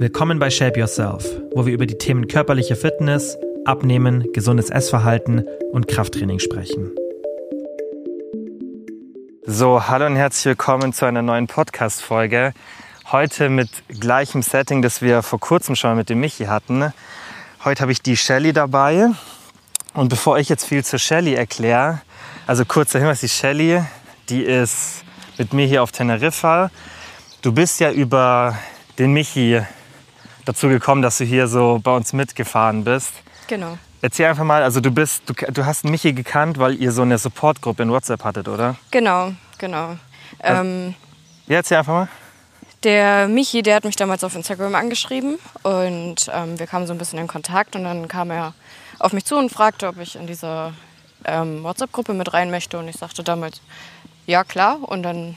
Willkommen bei Shape Yourself, wo wir über die Themen körperliche Fitness, Abnehmen, gesundes Essverhalten und Krafttraining sprechen. So, hallo und herzlich willkommen zu einer neuen Podcast-Folge. Heute mit gleichem Setting, das wir vor kurzem schon mit dem Michi hatten. Heute habe ich die Shelly dabei. Und bevor ich jetzt viel zur Shelly erkläre, also kurzer Hinweis, die Shelly, die ist mit mir hier auf Teneriffa. Du bist ja über den Michi dazu gekommen, dass du hier so bei uns mitgefahren bist. Genau. Erzähl einfach mal, also du bist, du, du hast Michi gekannt, weil ihr so eine Supportgruppe in WhatsApp hattet, oder? Genau, genau. Also- Ähm, Ja, erzähl einfach mal. der Michi, der hat mich damals auf Instagram angeschrieben und ähm, wir kamen so ein bisschen in Kontakt und dann kam er auf mich zu und fragte, ob ich in diese ähm, WhatsApp-Gruppe mit rein möchte und ich sagte damals, ja klar und dann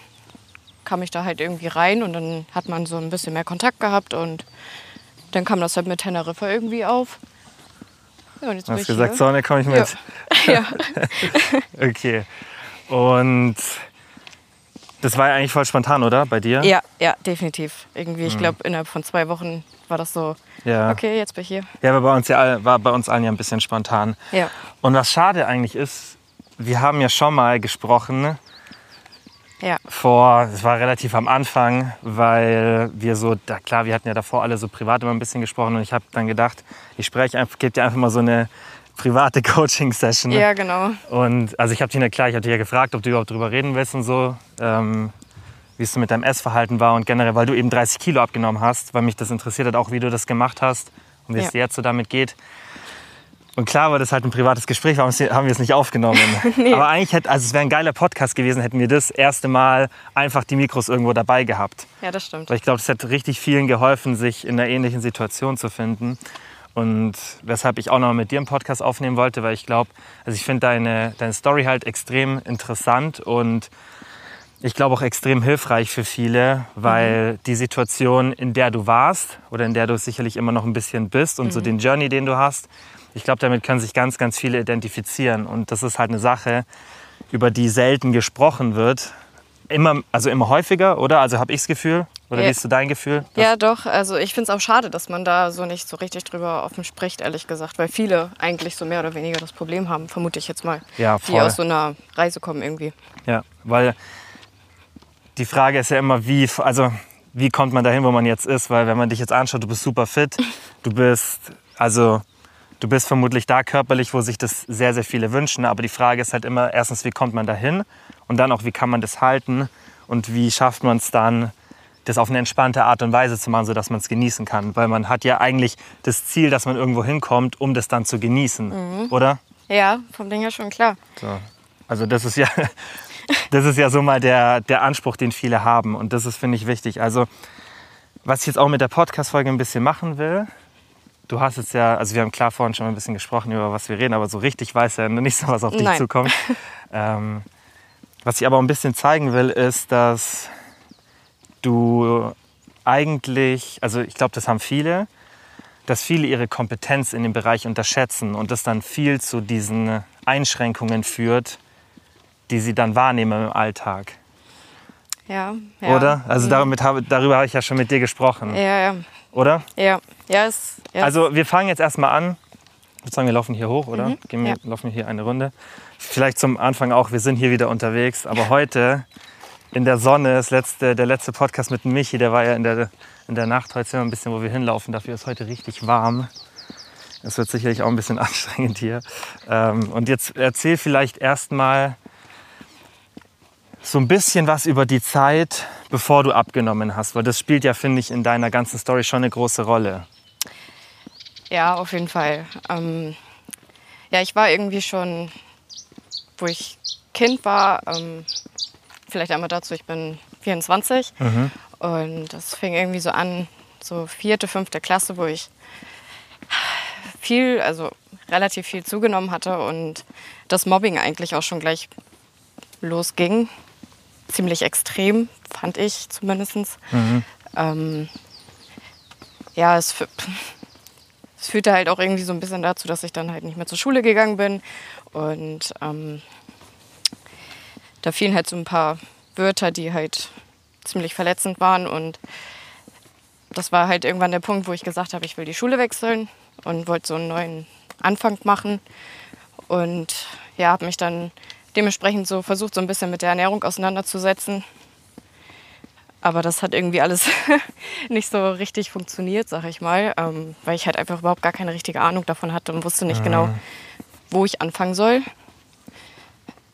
kam ich da halt irgendwie rein und dann hat man so ein bisschen mehr Kontakt gehabt und dann kam das halt mit Teneriffa irgendwie auf. Ja, und jetzt Du hast ich gesagt. Sonne, komm ich mit. ja. Okay. Und das war ja eigentlich voll spontan, oder? Bei dir? ja, ja, definitiv. Irgendwie, ich glaube, innerhalb von zwei Wochen war das so, Ja. okay, jetzt bin ich hier. Ja, war bei uns ja war bei uns allen ja ein bisschen spontan. Ja. Und was schade eigentlich ist, wir haben ja schon mal gesprochen Ja, vor, es war relativ am Anfang, weil wir so, da, klar, wir hatten ja davor alle so privat immer ein bisschen gesprochen und ich habe dann gedacht, ich spreche einfach, gebe dir einfach mal so eine private Coaching-Session. ja, genau. Und also ich habe dich ja klar, ich habe dich ja gefragt, ob du überhaupt drüber reden willst und so, ähm, wie es so mit deinem Essverhalten war und generell, weil du eben 30 Kilo abgenommen hast, weil mich das interessiert hat, auch wie du das gemacht hast und wie es Ja. dir jetzt so damit geht. Und klar war das halt ein privates Gespräch, warum haben wir es nicht aufgenommen? Aber eigentlich hätte, also es wäre ein geiler Podcast gewesen, hätten wir das erste Mal einfach die Mikros irgendwo dabei gehabt. Ja, das stimmt. Weil ich glaube, es hat richtig vielen geholfen, sich in einer ähnlichen Situation zu finden. Und weshalb ich auch noch mit dir einen Podcast aufnehmen wollte, weil ich glaube, also ich finde deine, deine Story halt extrem interessant und ich glaube auch extrem hilfreich für viele, weil die Situation, in der du warst oder in der du sicherlich immer noch ein bisschen bist und so den Journey, den du hast, ich glaube, damit können sich ganz, ganz viele identifizieren. Und das ist halt eine Sache, über die selten gesprochen wird. Immer, also immer häufiger, oder? Also habe ich das Gefühl. Oder Ja. wie ist so dein Gefühl? Ja, doch. Also ich finde es auch schade, dass man da so nicht so richtig drüber offen spricht, ehrlich gesagt. Weil viele eigentlich so mehr oder weniger das Problem haben, vermute ich jetzt mal. Ja, Die voll. aus so einer Reise kommen irgendwie. Ja, weil die Frage ist ja immer, wie, also wie kommt man dahin, wo man jetzt ist? Weil wenn man dich jetzt anschaut, du bist super fit, du bist, also du bist vermutlich da körperlich, wo sich das sehr, sehr viele wünschen. Aber die Frage ist halt immer, erstens, wie kommt man dahin? Und dann auch, wie kann man das halten? Und wie schafft man es dann, das auf eine entspannte Art und Weise zu machen, sodass man es genießen kann? Weil man hat ja eigentlich das Ziel, dass man irgendwo hinkommt, um das dann zu genießen, oder? Ja, vom Ding her schon klar. So. Also das ist ja, das ist ja so mal der, der Anspruch, den viele haben. Und das ist, finde ich, wichtig. Also was ich jetzt auch mit der Podcast-Folge ein bisschen machen will, du hast jetzt ja, also wir haben klar vorhin schon mal ein bisschen gesprochen, über was wir reden, aber so richtig weiß ja nicht so, was auf dich Nein. zukommt. ähm, was ich aber ein bisschen zeigen will, ist, dass du eigentlich, also ich glaube, das haben viele, dass viele ihre Kompetenz in dem Bereich unterschätzen und das dann viel zu diesen Einschränkungen führt, die sie dann wahrnehmen im Alltag. Ja. ja. Oder? Also damit habe, darüber habe ich ja schon mit dir gesprochen. Ja, ja. Oder? Ja, ja, ist, ja Also wir fangen jetzt erstmal an. Ich würde sagen, wir laufen hier hoch, oder? Mhm, Gehen wir, ja. Laufen wir hier eine Runde. Vielleicht zum Anfang auch, wir sind hier wieder unterwegs. Aber heute in der Sonne, das letzte, der letzte Podcast mit Michi, der war ja in der, in der Nacht. Heute sind wir ein bisschen, wo wir hinlaufen. Dafür ist heute richtig warm. Es wird sicherlich auch ein bisschen anstrengend hier. Ähm, und jetzt erzähl vielleicht erstmal so ein bisschen was über die Zeit, bevor du abgenommen hast. Weil das spielt ja, finde ich, in deiner ganzen Story schon eine große Rolle. Ja, auf jeden Fall. Ähm, ja, ich war irgendwie schon, wo ich Kind war, ähm, vielleicht einmal dazu, ich bin 24 und das fing irgendwie so an, so vierte, fünfte Klasse, wo ich viel, also relativ viel zugenommen hatte und das Mobbing eigentlich auch schon gleich losging. Ziemlich extrem, fand ich zumindest. Ähm, ja, es, es führte halt auch irgendwie so ein bisschen dazu, dass ich dann halt nicht mehr zur Schule gegangen bin. Und ähm, da fielen halt so ein paar Wörter, die halt ziemlich verletzend waren. Und das war halt irgendwann der Punkt, wo ich gesagt habe, ich will die Schule wechseln und wollte so einen neuen Anfang machen. Und ja, habe mich dann dementsprechend so versucht, so ein bisschen mit der Ernährung auseinanderzusetzen. Aber das hat irgendwie alles nicht so richtig funktioniert, sag ich mal, ähm, weil ich halt einfach überhaupt gar keine richtige Ahnung davon hatte und wusste nicht genau, wo ich anfangen soll.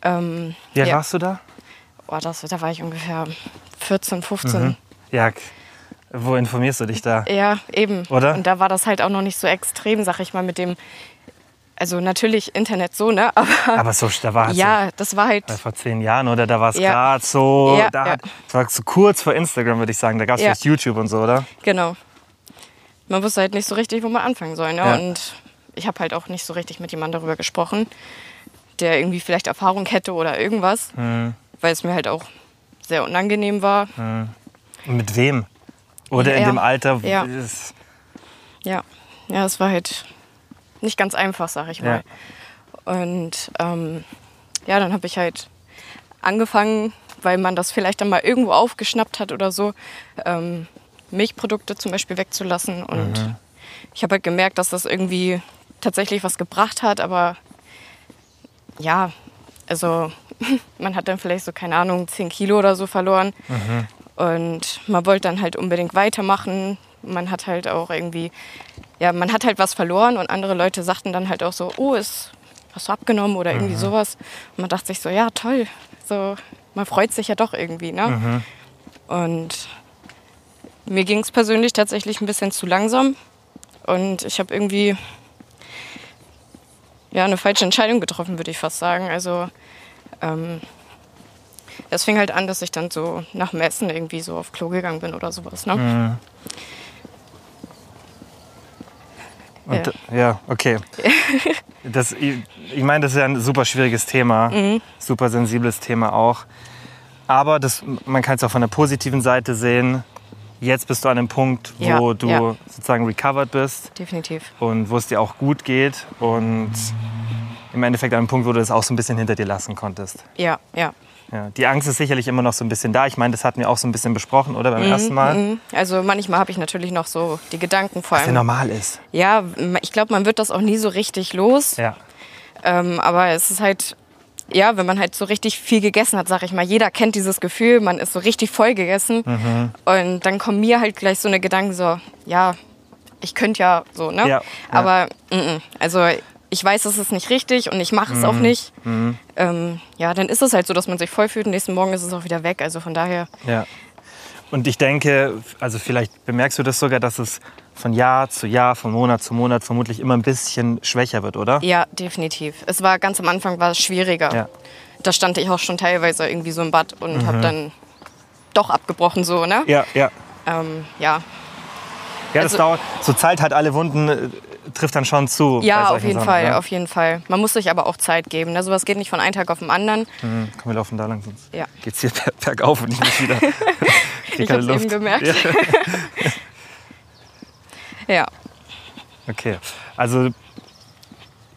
Ähm, Wie alt ja. warst du da? Oh, das, da war ich ungefähr 14, 15. Ja, k- wo informierst du dich da? Ja, eben. Oder? Und da war das halt auch noch nicht so extrem, sag ich mal, mit dem. Also natürlich Internet so, ne? Aber Aber so, da war es ja, das war halt. vor zehn Jahren, oder? Da war es Ja. gerade so, Ja, da ja. das war so kurz vor Instagram, würde ich sagen. Da gab es Ja. YouTube und so, oder? Genau. Man wusste halt nicht so richtig, wo man anfangen soll. Ne? Ja. Und ich habe halt auch nicht so richtig mit jemandem darüber gesprochen, der irgendwie vielleicht Erfahrung hätte oder irgendwas, Hm. weil es mir halt auch sehr unangenehm war. Und mit wem? Oder in dem Alter? Ja. ist- Ja, ja, es war halt nicht ganz einfach, sag ich mal. Und ähm, ja, dann habe ich halt angefangen, weil man das vielleicht dann mal irgendwo aufgeschnappt hat oder so, ähm, Milchprodukte zum Beispiel wegzulassen. Und ich habe halt gemerkt, dass das irgendwie tatsächlich was gebracht hat, aber ja, also man hat dann vielleicht so, keine Ahnung, 10 Kilo oder so verloren. Und man wollte dann halt unbedingt weitermachen. Man hat halt auch irgendwie, ja, man hat halt was verloren und andere Leute sagten dann halt auch so, oh, ist, hast du abgenommen oder irgendwie sowas. Und man dachte sich so, ja, toll. So, man freut sich ja doch irgendwie, ne? Und mir ging es persönlich tatsächlich ein bisschen zu langsam. Und ich habe irgendwie ja, eine falsche Entscheidung getroffen, würde ich fast sagen. Also ähm, es fing halt an, dass ich dann so nach dem Essen irgendwie so auf Klo gegangen bin oder sowas. Ne? Und, ja. okay. Das, ich ich meine, das ist ja ein super schwieriges Thema, Mhm. super sensibles Thema auch. Aber das, man kann es auch von der positiven Seite sehen. Jetzt bist du an einem Punkt, wo Ja, du ja. sozusagen recovered bist Definitiv. und wo es dir auch gut geht und im Endeffekt an einem Punkt, wo du das auch so ein bisschen hinter dir lassen konntest. Ja, ja. Ja, die Angst ist sicherlich immer noch so ein bisschen da. Ich meine, das hatten wir auch so ein bisschen besprochen, oder beim ersten Mal, Mhm. Also manchmal habe ich natürlich noch so die Gedanken vor was ja allem. normal ist. Ja, ich glaube, man wird das auch nie so richtig los. Ja, Ähm, aber es ist halt, ja, wenn man halt so richtig viel gegessen hat, sag ich mal, jeder kennt dieses Gefühl, man ist so richtig voll gegessen. Mhm. Und dann kommen mir halt gleich so eine Gedanken so, ja, ich könnte ja so, ne? Ja, ja. Aber mm, mm. also ich weiß, es ist nicht richtig und ich mache es auch Mhm. nicht. Ähm, ja, dann ist es halt so, dass man sich voll fühlt und nächsten Morgen ist es auch wieder weg. Also von daher, Ja. Und ich denke, also vielleicht bemerkst du das sogar, dass es von Jahr zu Jahr, von Monat zu Monat vermutlich immer ein bisschen schwächer wird, oder? ja, definitiv. Es war ganz am Anfang war es schwieriger. Ja. Da stand ich auch schon teilweise irgendwie so im Bad und habe dann doch abgebrochen so, ne? Ja, ja. Ähm, ja, Ja, das Also- dauert. So Zeit hat alle Wunden, äh, trifft dann schon zu. Ja, auf jeden Sachen, Fall, Ja. auf jeden Fall. Man muss sich aber auch Zeit geben. Ne? Sowas geht nicht von einem Tag auf den anderen. Mhm, komm, wir laufen da lang, sonst Ja. geht's hier ber- bergauf und ich muss wieder. Ich habe es eben gemerkt. Ja. Ja. Okay, also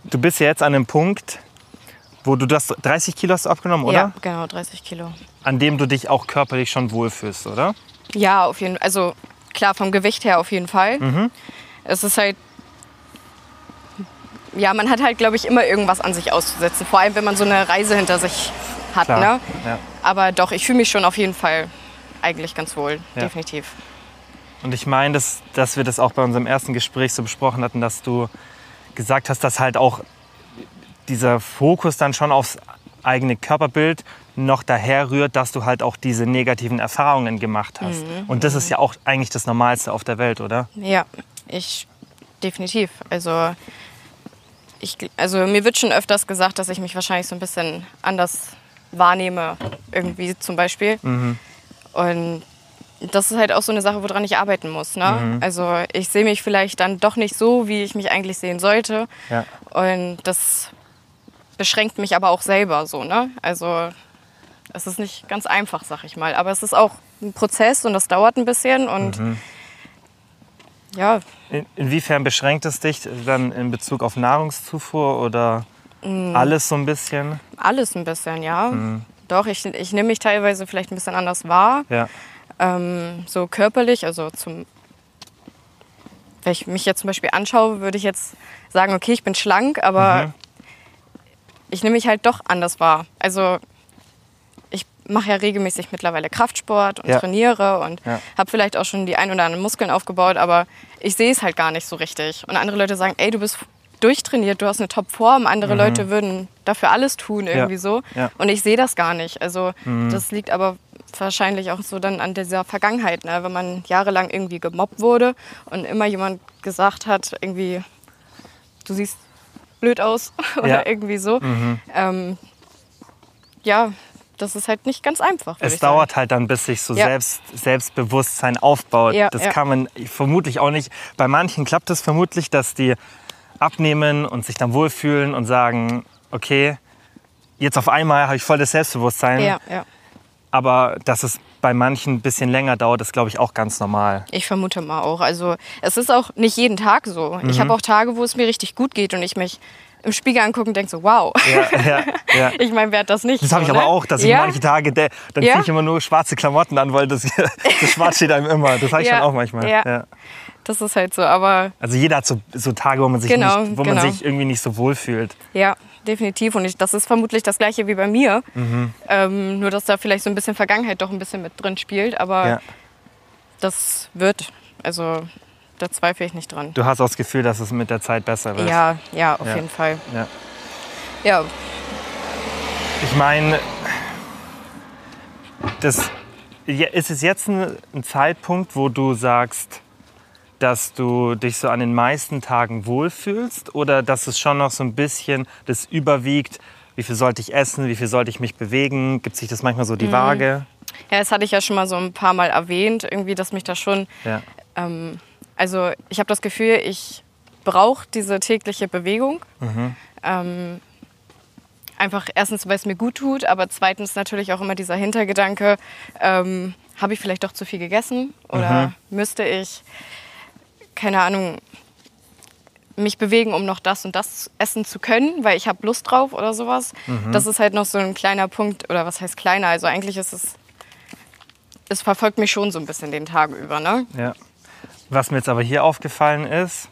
du bist ja jetzt an einem Punkt, wo du das 30 Kilo hast abgenommen, oder? ja, genau, 30 Kilo. An dem du dich auch körperlich schon wohlfühlst, oder? Ja, auf jeden Fall. Also klar, vom Gewicht her auf jeden Fall. Mhm. Es ist halt. Ja, man hat halt, glaube ich, immer irgendwas an sich auszusetzen. Vor allem, wenn man so eine Reise hinter sich hat. Klar. Ne? Ja. Aber doch, ich fühle mich schon auf jeden Fall eigentlich ganz wohl. Ja. Definitiv. Und ich meine, dass, dass wir das auch bei unserem ersten Gespräch so besprochen hatten, dass du gesagt hast, dass halt auch dieser Fokus dann schon aufs eigene Körperbild noch daher rührt, dass du halt auch diese negativen Erfahrungen gemacht hast. Und das ist ja auch eigentlich das Normalste auf der Welt, oder? Ja, ich definitiv. Also, ich, also mir wird schon öfters gesagt, dass ich mich wahrscheinlich so ein bisschen anders wahrnehme, irgendwie zum Beispiel. Und das ist halt auch so eine Sache, woran ich arbeiten muss. Ne? Also ich sehe mich vielleicht dann doch nicht so, wie ich mich eigentlich sehen sollte. Ja. Und das beschränkt mich aber auch selber so. Ne? Also es ist nicht ganz einfach, sag ich mal. Aber es ist auch ein Prozess und das dauert ein bisschen. Und ja, In, inwiefern beschränkt es dich dann in Bezug auf Nahrungszufuhr oder alles so ein bisschen? Alles ein bisschen, ja. Doch, ich, ich nehme mich teilweise vielleicht ein bisschen anders wahr. Ja. Ähm, so körperlich, also zum wenn ich mich jetzt zum Beispiel anschaue, würde ich jetzt sagen, okay, ich bin schlank, aber Mhm. ich nehme mich halt doch anders wahr. Also mache ja regelmäßig mittlerweile Kraftsport und Ja. trainiere und Ja. habe vielleicht auch schon die ein oder anderen Muskeln aufgebaut, aber ich sehe es halt gar nicht so richtig. Und andere Leute sagen, ey, du bist durchtrainiert, du hast eine Topform. Andere Leute würden dafür alles tun irgendwie so. Mhm. Ja. Mhm. Und ich sehe das gar nicht. Also das liegt aber wahrscheinlich auch so dann an dieser Vergangenheit, ne? wenn man jahrelang irgendwie gemobbt wurde und immer jemand gesagt hat, irgendwie, du siehst blöd aus oder. Mhm. irgendwie so. Ähm, ja, das ist halt nicht ganz einfach. Es ich dauert halt dann, bis sich so Ja. Selbst, Selbstbewusstsein aufbaut. Ja, das ja. kann man vermutlich auch nicht. Bei manchen klappt es vermutlich, dass die abnehmen und sich dann wohlfühlen und sagen, okay, jetzt auf einmal habe ich voll das Selbstbewusstsein. Aber dass es bei manchen ein bisschen länger dauert, ist, glaube ich, auch ganz normal. Ich vermute mal auch. Also es ist auch nicht jeden Tag so. Ich Mhm. habe auch Tage, wo es mir richtig gut geht und ich mich im Spiegel angucke und denke so, wow. Ja, ja. Ich meine, wer hat das nicht? Das habe ich so, aber ne? auch, dass ich manche Tage, dann ziehe ich immer nur schwarze Klamotten an, weil das, das Schwarz steht einem immer. Das habe ich schon auch manchmal. Das ist halt so, aber Also jeder hat so, so Tage, wo man sich, Genau, nicht, wo genau. man sich irgendwie nicht so wohl fühlt. ja, definitiv. Und ich, das ist vermutlich das gleiche wie bei mir. Mhm. Ähm, nur, dass da vielleicht so ein bisschen Vergangenheit doch ein bisschen mit drin spielt. Aber das wird. Also da zweifle ich nicht dran. Du hast auch das Gefühl, dass es mit der Zeit besser wird. Ja, ja, auf Ja. jeden Fall. Ja. Ja, Ich meine, das, ist es jetzt ein, ein Zeitpunkt, wo du sagst, dass du dich so an den meisten Tagen wohlfühlst oder dass es schon noch so ein bisschen das überwiegt, wie viel sollte ich essen, wie viel sollte ich mich bewegen, gibt sich das manchmal so die Mhm. Waage? ja, das hatte ich ja schon mal so ein paar Mal erwähnt, irgendwie, dass mich das schon Ja. Ähm, also ich habe das Gefühl, ich brauche diese tägliche Bewegung. Ähm, einfach erstens, weil es mir gut tut, aber zweitens natürlich auch immer dieser Hintergedanke, ähm, habe ich vielleicht doch zu viel gegessen oder müsste ich, keine Ahnung, mich bewegen, um noch das und das essen zu können, weil ich habe Lust drauf oder sowas. Das ist halt noch so ein kleiner Punkt, oder was heißt kleiner? Also eigentlich ist es, es verfolgt mich schon so ein bisschen den Tag über, ne? Ja. Was mir jetzt aber hier aufgefallen ist,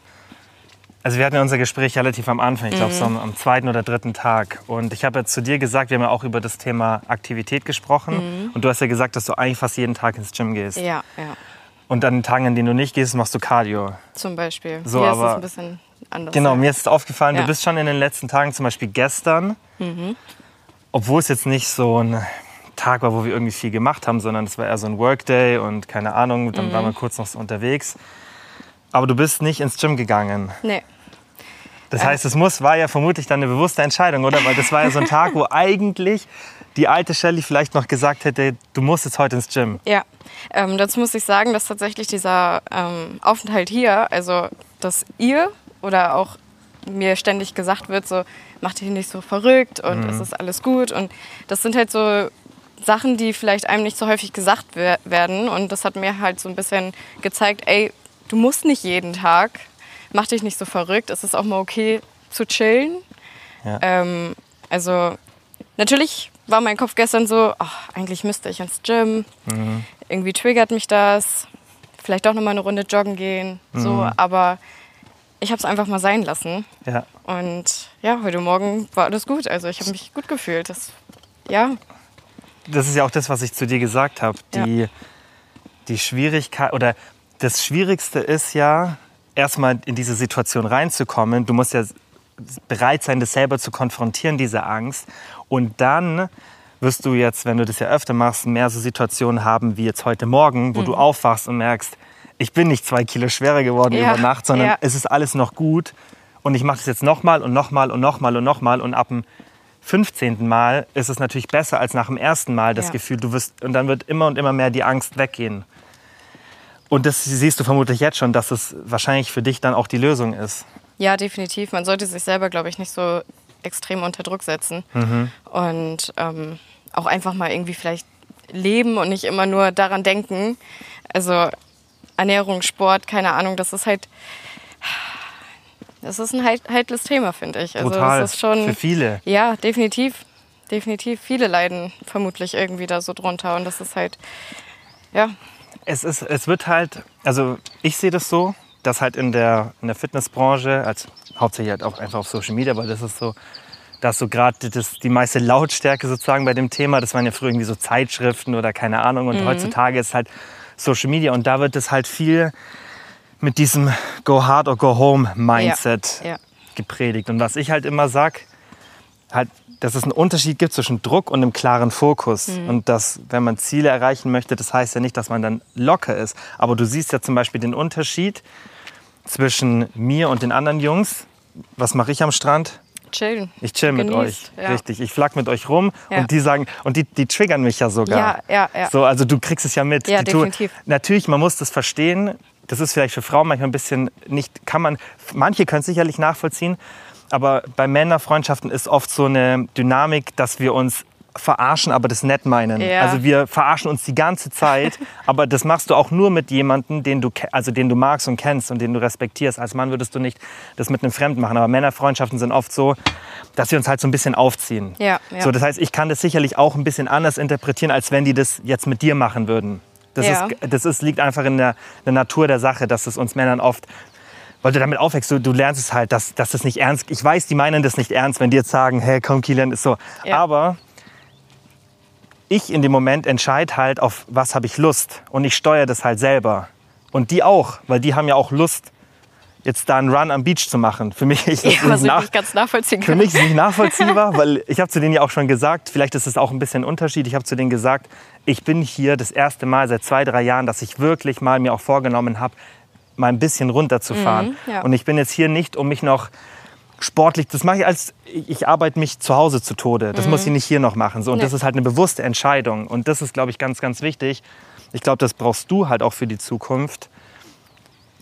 also wir hatten ja unser Gespräch relativ am Anfang, ich glaube so am, am zweiten oder dritten Tag. Und ich habe ja zu dir gesagt, wir haben ja auch über das Thema Aktivität gesprochen. Und du hast ja gesagt, dass du eigentlich fast jeden Tag ins Gym gehst. Ja, ja. Und an den Tagen, an denen du nicht gehst, machst du Cardio. Zum Beispiel. So, Hier ist es aber- ein bisschen anders. Genau, mir ist aufgefallen, Ja. du bist schon in den letzten Tagen, zum Beispiel gestern, obwohl es jetzt nicht so ein Tag war, wo wir irgendwie viel gemacht haben, sondern es war eher so ein Workday und keine Ahnung, dann waren wir kurz noch so unterwegs. Aber du bist nicht ins Gym gegangen. Nee. Das heißt, es muss, war ja vermutlich dann eine bewusste Entscheidung, oder? Weil das war ja so ein Tag, wo eigentlich die alte Shelly vielleicht noch gesagt hätte, du musst jetzt heute ins Gym. Ja, ähm, dazu muss ich sagen, dass tatsächlich dieser ähm, Aufenthalt hier, also dass ihr oder auch mir ständig gesagt wird, so mach dich nicht so verrückt und es ist alles gut und das sind halt so Sachen, die vielleicht einem nicht so häufig gesagt wer- werden und das hat mir halt so ein bisschen gezeigt, ey, du musst nicht jeden Tag, mach dich nicht so verrückt, es ist auch mal okay zu chillen. Ja. Ähm, also natürlich war mein Kopf gestern so, ach, eigentlich müsste ich ins Gym. Irgendwie triggert mich das. Vielleicht doch noch mal eine Runde joggen gehen. So, aber ich habe es einfach mal sein lassen. Ja. Und ja, heute Morgen war alles gut. Also ich habe mich gut gefühlt. Das, ja, das ist ja auch das, was ich zu dir gesagt habe. Ja. Die, die Schwierigkeit oder das Schwierigste ist ja, erstmal in diese Situation reinzukommen. Du musst ja bereit sein, das selber zu konfrontieren, diese Angst. Und dann wirst du jetzt, wenn du das ja öfter machst, mehr so Situationen haben wie jetzt heute Morgen, wo du aufwachst und merkst, ich bin nicht zwei Kilo schwerer geworden Ja, über Nacht, sondern ja. es ist alles noch gut. Und ich mache das jetzt nochmal und nochmal und nochmal und nochmal. Und ab dem 15. Mal ist es natürlich besser als nach dem ersten Mal das Ja. Gefühl, du wirst, und dann wird immer und immer mehr die Angst weggehen. Und das siehst du vermutlich jetzt schon, dass es wahrscheinlich für dich dann auch die Lösung ist. ja, definitiv. Man sollte sich selber, glaube ich, nicht so extrem unter Druck setzen. Und ähm, auch einfach mal irgendwie vielleicht leben und nicht immer nur daran denken. Also Ernährung, Sport, keine Ahnung, das ist halt. Das ist ein heikles Thema, finde ich. Also Brutal. das ist schon. Für viele. Ja, definitiv. Definitiv. Viele leiden vermutlich irgendwie da so drunter. Und das ist halt, ja, Es, ist, es wird halt, also ich sehe das so, dass halt in der, in der Fitnessbranche, als hauptsächlich halt auch einfach auf Social Media, weil das ist so, dass so gerade die meiste Lautstärke sozusagen bei dem Thema, das waren ja früher irgendwie so Zeitschriften oder keine Ahnung und heutzutage ist halt Social Media und da wird es halt viel mit diesem Go Hard or Go Home Mindset Ja. gepredigt. Und was ich halt immer sag, halt, dass es einen Unterschied gibt zwischen Druck und einem klaren Fokus. Und dass, wenn man Ziele erreichen möchte, das heißt ja nicht, dass man dann locker ist. Aber du siehst ja zum Beispiel den Unterschied zwischen mir und den anderen Jungs. Was mache ich am Strand? Chillen. Ich chill mit euch. Genießt, ja. Richtig. Ich flack mit euch rum Ja. und die sagen, und die, die triggern mich ja sogar. Ja, ja, ja. So, also du kriegst es ja mit. Ja, definitiv. Natürlich, man muss das verstehen. Das ist vielleicht für Frauen manchmal ein bisschen nicht, kann man, manche können es sicherlich nachvollziehen, aber bei Männerfreundschaften ist oft so eine Dynamik, dass wir uns verarschen, aber das nett meinen. Ja. Also wir verarschen uns die ganze Zeit, aber das machst du auch nur mit jemandem, den du, also den du magst und kennst und den du respektierst. Als Mann würdest du nicht das mit einem Fremden machen, aber Männerfreundschaften sind oft so, dass wir uns halt so ein bisschen aufziehen. Ja, ja. So, das heißt, ich kann das sicherlich auch ein bisschen anders interpretieren, als wenn die das jetzt mit dir machen würden. Das, Ja. ist, das ist, liegt einfach in der, der Natur der Sache, dass es uns Männern oft, weil du damit aufwächst, du, du lernst es halt, dass, dass das nicht ernst Ich weiß, die meinen das nicht ernst, wenn die jetzt sagen, hey, komm, Kilian, ist so. Ja. Aber ich in dem Moment entscheide halt, auf was habe ich Lust. Und ich steuere das halt selber. Und die auch, weil die haben ja auch Lust, jetzt da einen Run am Beach zu machen. Für mich ist das Ja, nicht ich nach, ganz nachvollziehen für mich ist es nicht nachvollziehbar, weil ich habe zu denen ja auch schon gesagt, vielleicht ist es auch ein bisschen ein Unterschied. Ich habe zu denen gesagt, ich bin hier das erste Mal seit zwei, drei Jahren, dass ich wirklich mal mir auch vorgenommen habe, mal ein bisschen runterzufahren. Mhm, ja. Und ich bin jetzt hier nicht, um mich noch sportlich, das mache ich als, ich arbeite mich zu Hause zu Tode. Das muss ich nicht hier noch machen. So, und Mhm. Nee. das ist halt eine bewusste Entscheidung. Und das ist, glaube ich, ganz, ganz wichtig. Ich glaube, das brauchst du halt auch für die Zukunft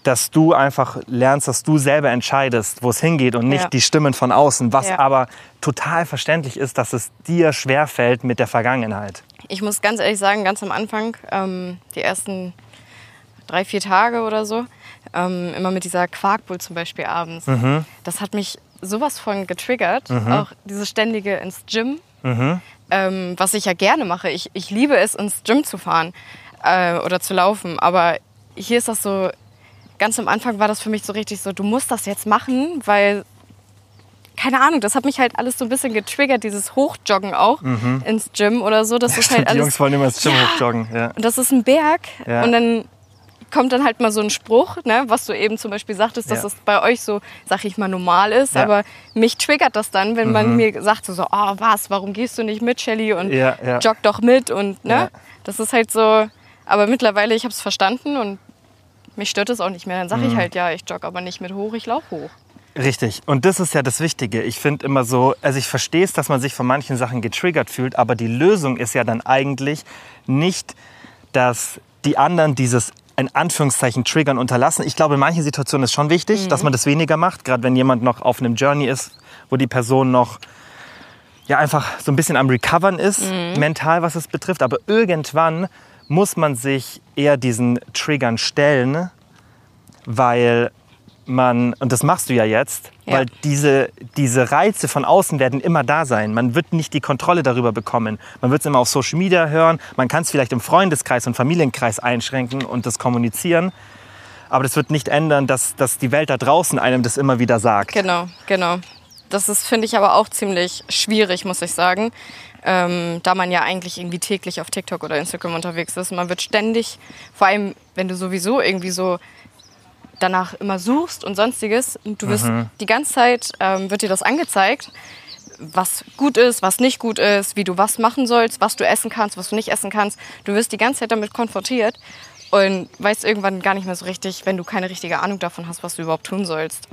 dass du einfach lernst, dass du selber entscheidest, wo es hingeht und nicht Ja. die Stimmen von außen. Was Ja. aber total verständlich ist, dass es dir schwerfällt mit der Vergangenheit. Ich muss ganz ehrlich sagen, ganz am Anfang, ähm, die ersten drei, vier Tage oder so, ähm, immer mit dieser Quarkbull zum Beispiel abends. Mhm. Das hat mich sowas von getriggert. Auch dieses ständige ins Gym, Mhm. ähm, was ich ja gerne mache. Ich, ich liebe es, ins Gym zu fahren äh, oder zu laufen. Aber hier ist das so, ganz am Anfang war das für mich so richtig so, du musst das jetzt machen, weil keine Ahnung, das hat mich halt alles so ein bisschen getriggert, dieses Hochjoggen auch ins Gym oder so. Das ist halt Mhm. die alles. Jungs wollen immer ins Gym hochjoggen. Ja. Und das ist ein Berg. Ja. Und dann kommt dann halt mal so ein Spruch, ne, was du eben zum Beispiel sagtest, dass Ja. das bei euch so, sag ich mal, normal ist. Ja. Mhm. Aber mich triggert das dann, wenn man mir sagt so, oh, was, warum gehst du nicht mit, Shelly? Und Ja, ja. jogg doch mit. Und ne, Ja. das ist halt so. Aber mittlerweile, ich habe es verstanden und mich stört es auch nicht mehr. Dann sage ich Mhm. halt, ja, ich jogge aber nicht mit hoch, ich laufe hoch. Richtig. Und das ist ja das Wichtige. Ich finde immer so, also ich verstehe es, dass man sich von manchen Sachen getriggert fühlt, aber die Lösung ist ja dann eigentlich nicht, dass die anderen dieses in Anführungszeichen Triggern unterlassen. Ich glaube, in manchen Situationen ist schon wichtig, dass man das weniger macht, gerade wenn jemand noch auf einem Journey ist, wo die Person noch ja einfach so ein bisschen am Recovern ist, mental, was es betrifft. Aber irgendwann muss man sich eher diesen Triggern stellen, weil man, und das machst du ja jetzt, Ja. weil diese, diese Reize von außen werden immer da sein. Man wird nicht die Kontrolle darüber bekommen. Man wird es immer auf Social Media hören, man kann es vielleicht im Freundeskreis und Familienkreis einschränken und das kommunizieren. Aber das wird nicht ändern, dass, dass die Welt da draußen einem das immer wieder sagt. Genau, genau. Das ist, finde ich, aber auch ziemlich schwierig, muss ich sagen. Ähm, da man ja eigentlich irgendwie täglich auf TikTok oder Instagram unterwegs ist. Man wird ständig, vor allem wenn du sowieso irgendwie so danach immer suchst und sonstiges, und du wirst die ganze Zeit, ähm, wird dir das angezeigt, was gut ist, was nicht gut ist, wie du was machen sollst, was du essen kannst, was du nicht essen kannst. Du wirst die ganze Zeit damit konfrontiert und weißt irgendwann gar nicht mehr so richtig, wenn du keine richtige Ahnung davon hast, was du überhaupt tun sollst.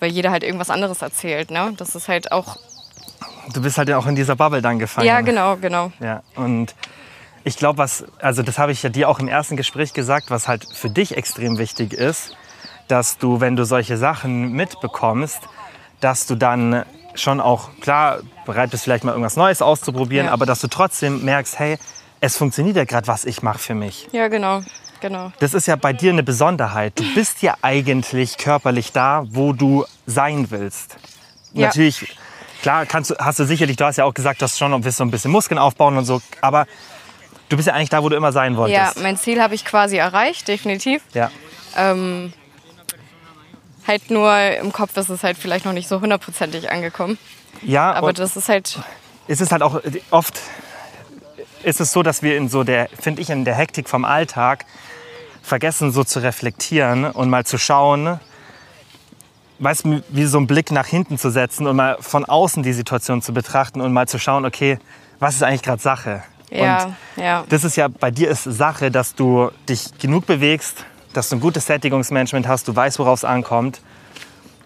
Weil jeder halt irgendwas anderes erzählt. Ne? Das ist halt auch. Du bist halt ja auch in dieser Bubble dann gefangen. Ja, genau, genau. Ja, und ich glaube, was, also das habe ich ja dir auch im ersten Gespräch gesagt, was halt für dich extrem wichtig ist, dass du, wenn du solche Sachen mitbekommst, dass du dann schon auch, klar, bereit bist, vielleicht mal irgendwas Neues auszuprobieren, Ja. aber dass du trotzdem merkst, hey, es funktioniert ja gerade, was ich mache für mich. Ja, genau, genau. Das ist ja bei dir eine Besonderheit. Du bist ja eigentlich körperlich da, wo du sein willst. Ja. Natürlich, klar, kannst du, hast du sicherlich, du hast ja auch gesagt, dass schon willst so ein bisschen Muskeln aufbauen und so, aber du bist ja eigentlich da, wo du immer sein Ja, wolltest. mein Ziel habe ich quasi erreicht, definitiv. Ja. Ähm, Halt nur im Kopf ist es halt vielleicht noch nicht so hundertprozentig angekommen. Ja, Aber das ist halt, es ist halt auch oft ist es so, dass wir in so der, finde ich, in der Hektik vom Alltag vergessen, so zu reflektieren und mal zu schauen, weißt du, wie so einen Blick nach hinten zu setzen und mal von außen die Situation zu betrachten und mal zu schauen, okay, was ist eigentlich gerade Sache? ja, Und ja. das ist ja, bei dir ist Sache, dass du dich genug bewegst, dass du ein gutes Sättigungsmanagement hast, du weißt, worauf es ankommt.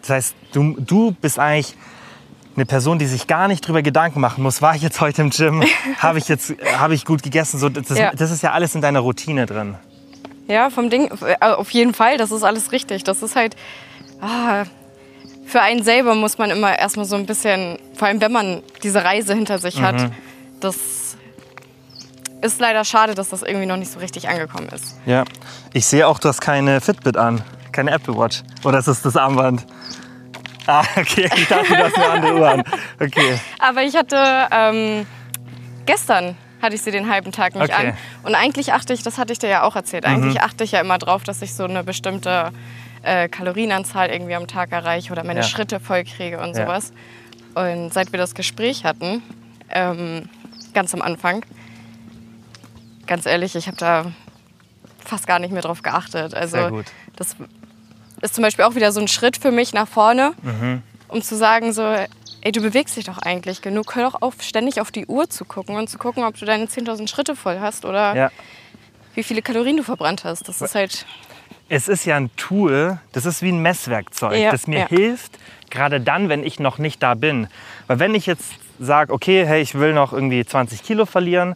Das heißt, du, du bist eigentlich eine Person, die sich gar nicht drüber Gedanken machen muss. War ich jetzt heute im Gym? Habe ich jetzt habe ich gut gegessen? So, das, Ja. das ist ja alles in deiner Routine drin. Ja, vom Ding, äh, auf jeden Fall, das ist alles richtig. Das ist halt, ah, für einen selber muss man immer erstmal so ein bisschen, vor allem wenn man diese Reise hinter sich hat, Mhm. das ist leider schade, dass das irgendwie noch nicht so richtig angekommen ist. Ja. Ich sehe auch, du hast keine Fitbit an, keine Apple Watch. Oder ist das das Armband? Ah, okay. Ich dachte, du hast eine andere Uhr an. Okay. Aber ich hatte ähm, gestern hatte ich sie den halben Tag nicht Okay. an. Und eigentlich achte ich, das hatte ich dir ja auch erzählt, eigentlich achte ich ja immer drauf, dass ich so eine bestimmte äh, Kalorienanzahl irgendwie am Tag erreiche oder meine Ja. Schritte voll kriege und Ja. sowas. Und seit wir das Gespräch hatten, ähm, ganz am Anfang, ganz ehrlich, ich habe da fast gar nicht mehr drauf geachtet. Also Sehr gut. das ist zum Beispiel auch wieder so ein Schritt für mich nach vorne, Mhm. um zu sagen so, ey, du bewegst dich doch eigentlich genug. Hör doch auf, ständig auf die Uhr zu gucken und zu gucken, ob du deine 10.000 Schritte voll hast oder Ja. wie viele Kalorien du verbrannt hast. Das ist halt, Es ist ja ein Tool, das ist wie ein Messwerkzeug, Ja, das mir ja. hilft, gerade dann, wenn ich noch nicht da bin. Weil wenn ich jetzt sage, okay, hey, ich will noch irgendwie 20 Kilo verlieren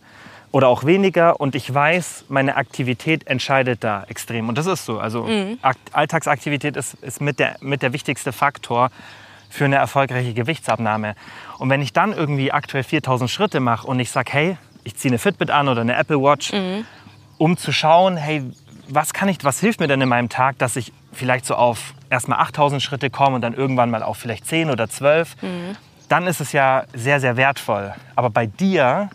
oder auch weniger und ich weiß, meine Aktivität entscheidet da extrem. Und das ist so. Also Mhm. Akt Alltagsaktivität ist, ist mit, der, mit der wichtigste Faktor für eine erfolgreiche Gewichtsabnahme. Und wenn ich dann irgendwie aktuell 4000 Schritte mache und ich sage, hey, ich ziehe eine Fitbit an oder eine Apple Watch, um zu schauen, hey, was kann ich, was hilft mir denn in meinem Tag, dass ich vielleicht so auf erstmal 8000 Schritte komme und dann irgendwann mal auf vielleicht 10 oder 12, dann ist es ja sehr, sehr wertvoll. Aber bei dir,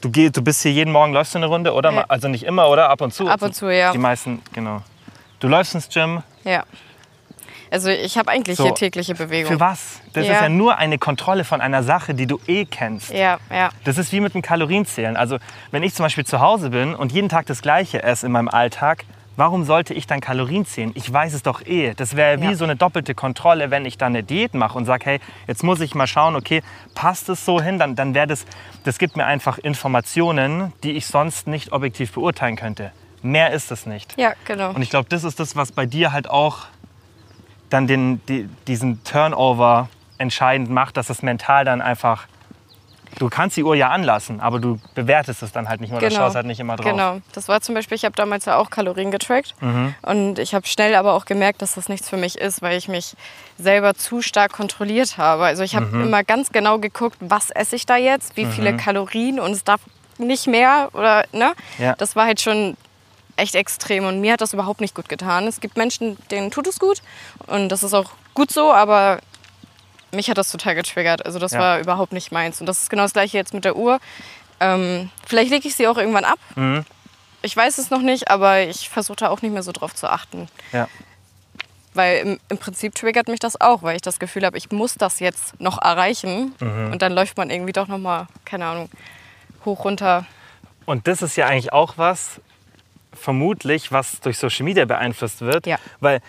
du, geh, du bist hier jeden Morgen, läufst du eine Runde, oder? Ja. Also nicht immer, oder? Ab und zu. Ab und zu, ja. Die meisten, genau. Du läufst ins Gym. ja. Also ich habe eigentlich So, hier tägliche Bewegung. Für was? Das Ja. ist ja nur eine Kontrolle von einer Sache, die du eh kennst. Ja, ja. Das ist wie mit dem Kalorienzählen. Also wenn ich zum Beispiel zu Hause bin und jeden Tag das Gleiche esse in meinem Alltag, warum sollte ich dann Kalorien zählen? Ich weiß es doch eh. Das wäre wie Ja. so eine doppelte Kontrolle, wenn ich dann eine Diät mache und sage, hey, jetzt muss ich mal schauen, okay, passt es so hin? Dann, dann wäre das, das gibt mir einfach Informationen, die ich sonst nicht objektiv beurteilen könnte. Mehr ist es nicht. Ja, genau. Und ich glaube, das ist das, was bei dir halt auch dann den, die, diesen Turnover entscheidend macht, dass es mental dann einfach. Du kannst die Uhr ja anlassen, aber du bewertest es dann halt nicht mehr oder schaust halt nicht immer drauf. Genau. Das war zum Beispiel, ich habe damals ja auch Kalorien getrackt. Mhm. Und ich habe schnell aber auch gemerkt, dass das nichts für mich ist, weil ich mich selber zu stark kontrolliert habe. Also ich habe Mhm. immer ganz genau geguckt, was esse ich da jetzt, wie viele Kalorien und es darf nicht mehr oder ne? Ja. Das war halt schon echt extrem und mir hat das überhaupt nicht gut getan. Es gibt Menschen, denen tut es gut und das ist auch gut so, aber mich hat das total getriggert. Also das Ja. war überhaupt nicht meins. Und das ist genau das gleiche jetzt mit der Uhr. Ähm, vielleicht lege ich sie auch irgendwann ab. Mhm. Ich weiß es noch nicht, aber ich versuche da auch nicht mehr so drauf zu achten. Ja. Weil im, im Prinzip triggert mich das auch, weil ich das Gefühl habe, ich muss das jetzt noch erreichen. Mhm. Und dann läuft man irgendwie doch noch mal, keine Ahnung, hoch, runter. Und das ist ja eigentlich auch was, vermutlich, was durch Social Media beeinflusst wird. Ja. Weil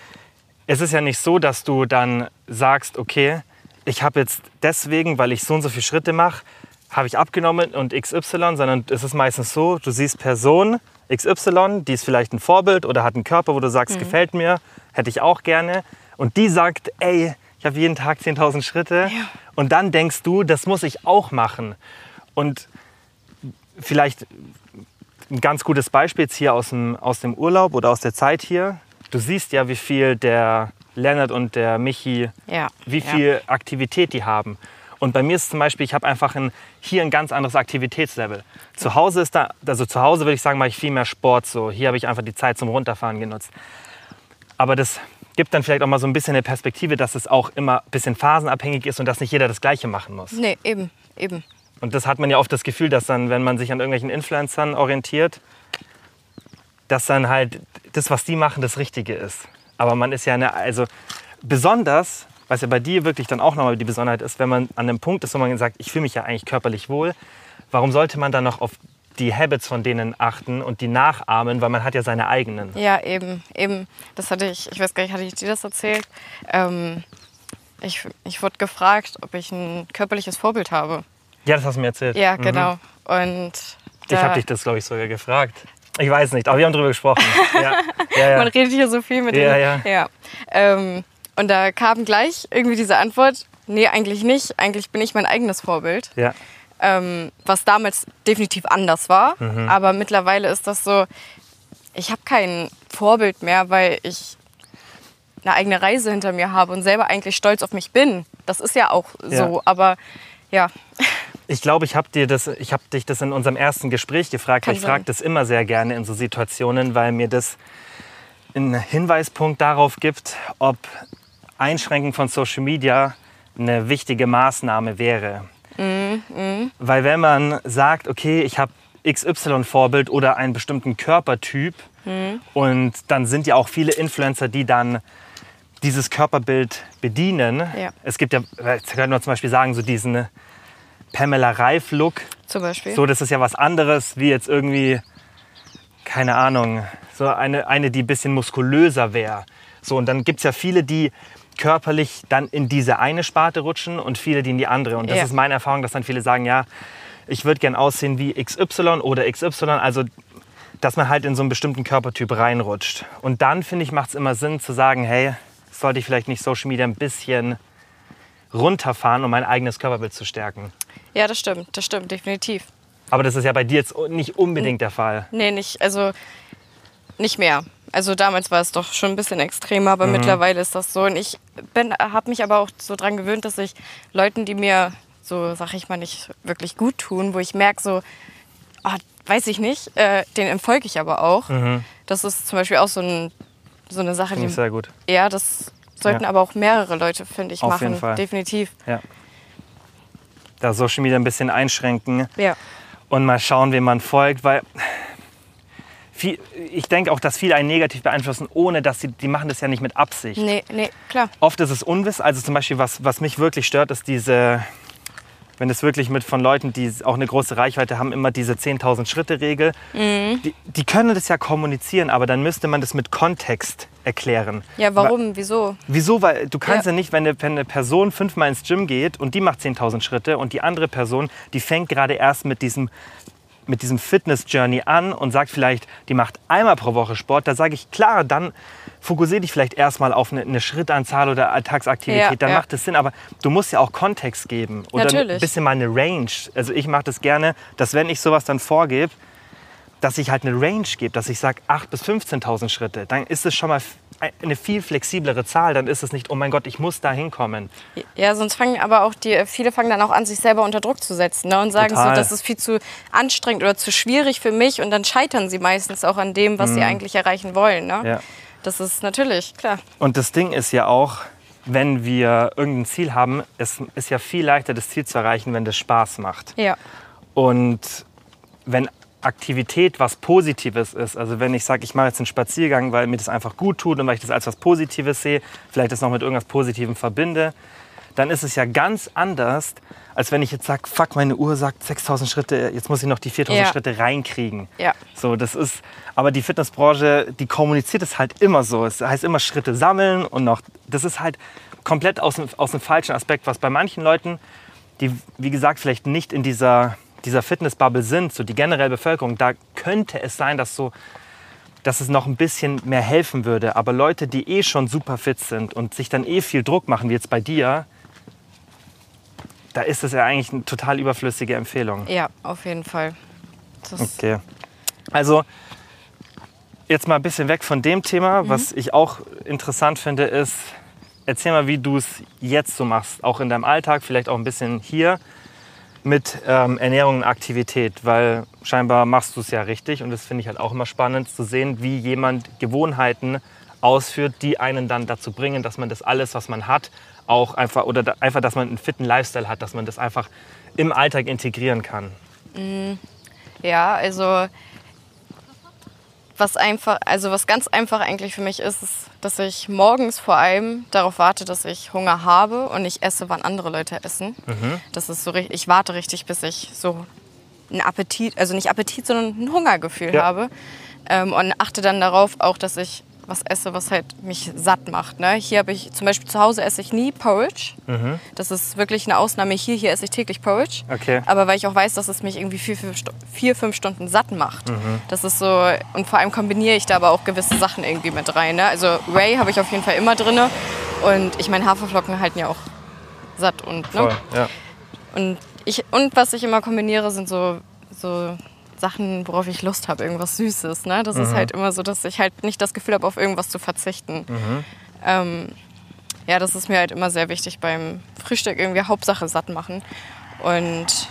es ist ja nicht so, dass du dann sagst, okay, ich habe jetzt deswegen, weil ich so und so viele Schritte mache, habe ich abgenommen und XY, sondern es ist meistens so, du siehst Person XY, die ist vielleicht ein Vorbild oder hat einen Körper, wo du sagst, gefällt mir, hätte ich auch gerne. Und die sagt, ey, ich habe jeden Tag 10.000 Schritte. Und dann denkst du, das muss ich auch machen. Und vielleicht ein ganz gutes Beispiel jetzt hier aus dem, aus dem Urlaub oder aus der Zeit hier. Du siehst ja, wie viel der Lennart und der Michi, Ja. wie ja. viel Aktivität die haben. Und bei mir ist zum Beispiel, ich habe einfach ein, hier ein ganz anderes Aktivitätslevel. Zu Hause ist da, also zu Hause würde ich sagen, mache ich viel mehr Sport. So. Hier habe ich einfach die Zeit zum Runterfahren genutzt. Aber das gibt dann vielleicht auch mal so ein bisschen eine Perspektive, dass es auch immer ein bisschen phasenabhängig ist und dass nicht jeder das Gleiche machen muss. Nee, eben, eben. Und das hat man ja oft das Gefühl, dass dann, wenn man sich an irgendwelchen Influencern orientiert, dass dann halt das, was die machen, das Richtige ist. Aber man ist ja eine, also besonders, was ja bei dir wirklich dann auch nochmal die Besonderheit ist, wenn man an einem Punkt ist, wo man sagt, ich fühle mich ja eigentlich körperlich wohl, warum sollte man dann noch auf die Habits von denen achten und die nachahmen, weil man hat ja seine eigenen. Ja, eben, eben. Das hatte ich, ich weiß gar nicht, hatte ich dir das erzählt? Ähm, ich, ich wurde gefragt, ob ich ein körperliches Vorbild habe. Ja, das hast du mir erzählt. Ja, genau. Mhm. Und ich habe dich das, glaube ich, sogar gefragt. Ich weiß nicht, aber wir haben darüber gesprochen. ja. Ja, ja. Man redet hier so viel mit ja, Ja. ja. Ähm, und da kam gleich irgendwie diese Antwort, nee, eigentlich nicht. Eigentlich bin ich mein eigenes Vorbild. Ja. Ähm, was damals definitiv anders war. Mhm. Aber mittlerweile ist das so, ich habe kein Vorbild mehr, weil ich eine eigene Reise hinter mir habe und selber eigentlich stolz auf mich bin. Das ist ja auch so, aber ja. Ich glaube, ich habe hab dich das in unserem ersten Gespräch gefragt. Kann ich frage das immer sehr gerne in so Situationen, weil mir das einen Hinweispunkt darauf gibt, ob Einschränken von Social Media eine wichtige Maßnahme wäre. Mm, mm. Weil wenn man sagt, okay, ich habe XY-Vorbild oder einen bestimmten Körpertyp mm. und dann sind ja auch viele Influencer, die dann dieses Körperbild bedienen. Ja. Es gibt ja, jetzt könnte man zum Beispiel sagen, so diesen Pamela Reif-Look. Zum Beispiel. So, das ist ja was anderes, wie jetzt irgendwie, keine Ahnung, so eine, eine die ein bisschen muskulöser wäre. So, und dann gibt es ja viele, die körperlich dann in diese eine Sparte rutschen und viele, die in die andere. Und das ja. ist meine Erfahrung, dass dann viele sagen, ja, ich würde gern aussehen wie XY oder XY. Also dass man halt in so einen bestimmten Körpertyp reinrutscht. Und dann, finde ich, macht es immer Sinn zu sagen, hey, sollte ich vielleicht nicht Social Media ein bisschen runterfahren, um mein eigenes Körperbild zu stärken. Ja, das stimmt, das stimmt, definitiv. Aber das ist ja bei dir jetzt nicht unbedingt der Fall. Nee, nicht, also nicht mehr. Also damals war es doch schon ein bisschen extremer, aber mhm. mittlerweile ist das so. Und ich habe mich aber auch so dran gewöhnt, dass ich Leuten, die mir so, sag ich mal, nicht wirklich gut tun, wo ich merke so, oh, weiß ich nicht, äh, den entfolge ich aber auch. Mhm. Das ist zum Beispiel auch so ein so eine Sache, die. Sehr gut. Ja, das sollten ja. aber auch mehrere Leute, finde ich, Auf machen. Jeden Fall. Definitiv. Ja. Da Social Media ein bisschen einschränken. Ja. Und mal schauen, wem man folgt, weil viel, ich denke auch, dass viele einen negativ beeinflussen, ohne dass sie, die machen das ja nicht mit Absicht. Nee, nee, klar. Oft ist es Unwiss. Also zum Beispiel, was, was mich wirklich stört, ist diese, wenn es wirklich mit von Leuten, die auch eine große Reichweite haben, immer diese 10.000 Schritte Regel. Mhm. Die, die, können das ja kommunizieren, aber dann müsste man das mit Kontext erklären. Ja, warum? Weil, wieso? Wieso? Weil du kannst ja, ja nicht, wenn eine, wenn eine, Person fünfmal ins Gym geht und die macht 10.000 Schritte und die andere Person, die fängt gerade erst mit diesem mit diesem Fitness-Journey an und sagt vielleicht, die macht einmal pro Woche Sport, da sage ich, klar, dann fokussiere dich vielleicht erstmal auf eine, eine Schrittanzahl oder Alltagsaktivität, ja, dann ja. macht es Sinn. Aber du musst ja auch Kontext geben oder Natürlich. ein bisschen mal eine Range. Also ich mache das gerne, dass wenn ich sowas dann vorgebe, dass ich halt eine Range gebe, dass ich sage 8.000 bis 15.000 Schritte, dann ist es schon mal eine viel flexiblere Zahl. Dann ist es nicht, oh mein Gott, ich muss da hinkommen. Ja, sonst fangen aber auch die, viele fangen dann auch an, sich selber unter Druck zu setzen ne? und sagen Total. so, das ist viel zu anstrengend oder zu schwierig für mich und dann scheitern sie meistens auch an dem, was mhm. sie eigentlich erreichen wollen. Ne? Ja. Das ist natürlich, klar. Und das Ding ist ja auch, wenn wir irgendein Ziel haben, es ist ja viel leichter, das Ziel zu erreichen, wenn das Spaß macht. Ja. Und wenn Aktivität was Positives ist, also wenn ich sage, ich mache jetzt einen Spaziergang, weil mir das einfach gut tut und weil ich das als was Positives sehe, vielleicht das noch mit irgendwas Positivem verbinde, dann ist es ja ganz anders, als wenn ich jetzt sage, fuck, meine Uhr sagt 6000 Schritte, jetzt muss ich noch die 4000 ja. Schritte reinkriegen. Ja. So, das ist, aber die Fitnessbranche, die kommuniziert es halt immer so. Es heißt immer Schritte sammeln und noch, das ist halt komplett aus dem, aus dem falschen Aspekt, was bei manchen Leuten, die, wie gesagt, vielleicht nicht in dieser dieser Fitnessbubble sind, so die generelle Bevölkerung, da könnte es sein, dass so dass es noch ein bisschen mehr helfen würde. Aber Leute, die eh schon super fit sind und sich dann eh viel Druck machen, wie jetzt bei dir, da ist es ja eigentlich eine total überflüssige Empfehlung. Ja, auf jeden Fall. Das okay. Also jetzt mal ein bisschen weg von dem Thema. Mhm. Was ich auch interessant finde, ist, erzähl mal, wie du es jetzt so machst, auch in deinem Alltag, vielleicht auch ein bisschen hier mit ähm, Ernährung und Aktivität, weil scheinbar machst du es ja richtig und das finde ich halt auch immer spannend zu sehen, wie jemand Gewohnheiten ausführt, die einen dann dazu bringen, dass man das alles, was man hat, auch einfach oder da, einfach, dass man einen fitten Lifestyle hat, dass man das einfach im Alltag integrieren kann. Mm, ja, also was einfach, also was ganz einfach eigentlich für mich ist, ist, dass ich morgens vor allem darauf warte, dass ich Hunger habe und ich esse, wann andere Leute essen. Das ist so richtig, ich warte richtig, bis ich so einen Appetit, also nicht Appetit, sondern ein Hungergefühl Ja. habe. Ähm, und achte dann darauf auch, dass ich was esse, was halt mich satt macht. Ne? Hier habe ich zum Beispiel zu Hause esse ich nie Porridge. Das ist wirklich eine Ausnahme hier. Hier esse ich täglich Porridge. Okay. Aber weil ich auch weiß, dass es mich irgendwie vier, fünf, vier, fünf Stunden satt macht. Mhm. Das ist so, und vor allem kombiniere ich da aber auch gewisse Sachen irgendwie mit rein. Ne? Also Ray habe ich auf jeden Fall immer drin. Und ich meine, Haferflocken halten ja auch satt und, ne? Voll, ja. Und, ich, und was ich immer kombiniere, sind so, so Sachen, worauf ich Lust habe, irgendwas Süßes. Ne? Das ist halt immer so, dass ich halt nicht das Gefühl habe, auf irgendwas zu verzichten. Ähm, ja, das ist mir halt immer sehr wichtig beim Frühstück, irgendwie Hauptsache satt machen. Und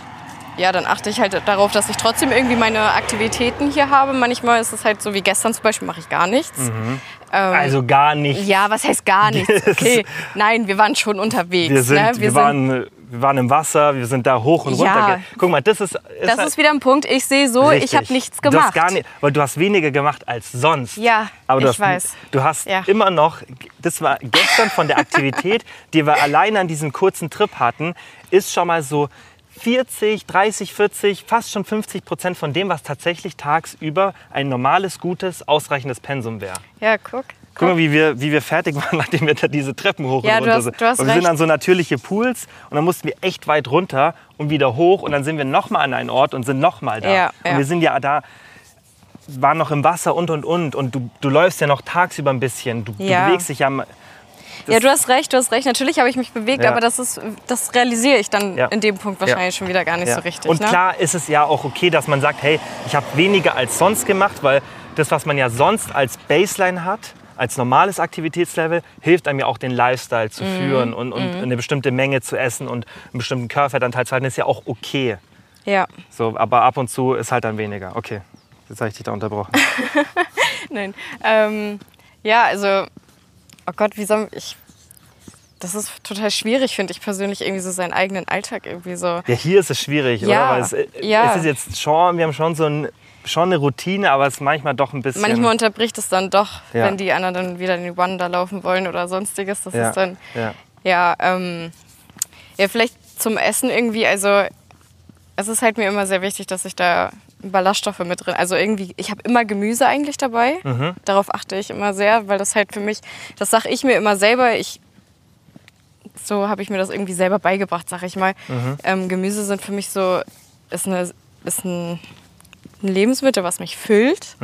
ja, dann achte ich halt darauf, dass ich trotzdem irgendwie meine Aktivitäten hier habe. Manchmal ist es halt so wie gestern zum Beispiel, mache ich gar nichts. Also gar nicht. Ja, was heißt gar nichts? Okay, nein, wir waren schon unterwegs. Wir, sind, ne? wir, waren, wir waren im Wasser, wir sind da hoch und Ja. runter. ge- Guck mal, das ist. ist Das halt- ist wieder ein Punkt. Ich sehe so, ich habe Richtig. nichts Du gemacht. hast gar nicht, weil du hast weniger gemacht als sonst. Ja, Aber du ich hast, weiß. Du hast Ja. immer noch, das war gestern von der Aktivität, die wir alleine an diesem kurzen Trip hatten, ist schon mal so 40, 30, 40, fast schon 50 Prozent von dem, was tatsächlich tagsüber ein normales, gutes, ausreichendes Pensum wäre. Ja, guck. Guck mal, wie wir, wie wir fertig waren, nachdem wir da diese Treppen hoch Ja, und du runter hast- sind. du hast und wir sind an so natürliche Pools und dann mussten wir echt weit runter und wieder hoch und dann sind wir nochmal an einen Ort und sind nochmal da. Ja, Und ja. wir sind ja da, waren noch im Wasser und und und und du, du läufst ja noch tagsüber ein bisschen. Du, Ja. du bewegst dich ja. Ja, du hast recht, du hast recht. Natürlich habe ich mich bewegt, Ja. aber das, ist, das realisiere ich dann Ja. in dem Punkt wahrscheinlich schon wieder gar nicht Ja. so richtig. Und ne? klar ist es ja auch okay, dass man sagt, hey, ich habe weniger als sonst gemacht, weil das, was man ja sonst als Baseline hat, als normales Aktivitätslevel, hilft einem ja auch den Lifestyle zu Mhm. führen und, und eine bestimmte Menge zu essen und einen bestimmten Körperfettanteil zu halten, ist ja auch okay. Ja, So, aber ab und zu ist halt dann weniger. Okay, jetzt habe ich dich da unterbrochen. nein. Ähm, ja, also, oh Gott, wie soll ich. Das ist total schwierig, finde ich persönlich, irgendwie so seinen eigenen Alltag irgendwie so. Ja, hier ist es schwierig, Ja, oder? Weil es, äh, ja. es ist jetzt schon, wir haben schon so ein, schon eine Routine, aber es ist manchmal doch ein bisschen. Manchmal unterbricht es dann doch, Ja. wenn die anderen dann wieder in die Wander laufen wollen oder sonstiges. Das ja, ist dann. ja. Ja, ähm, ja, vielleicht zum Essen irgendwie. Also, es ist halt mir immer sehr wichtig, dass ich da Ballaststoffe mit drin. Also irgendwie, ich habe immer Gemüse eigentlich dabei. Mhm. Darauf achte ich immer sehr, weil das halt für mich, das sage ich mir immer selber. Ich, so habe ich mir das irgendwie selber beigebracht, sag ich mal. Mhm. Ähm, Gemüse sind für mich so, ist, eine, ist ein, ein Lebensmittel, was mich füllt,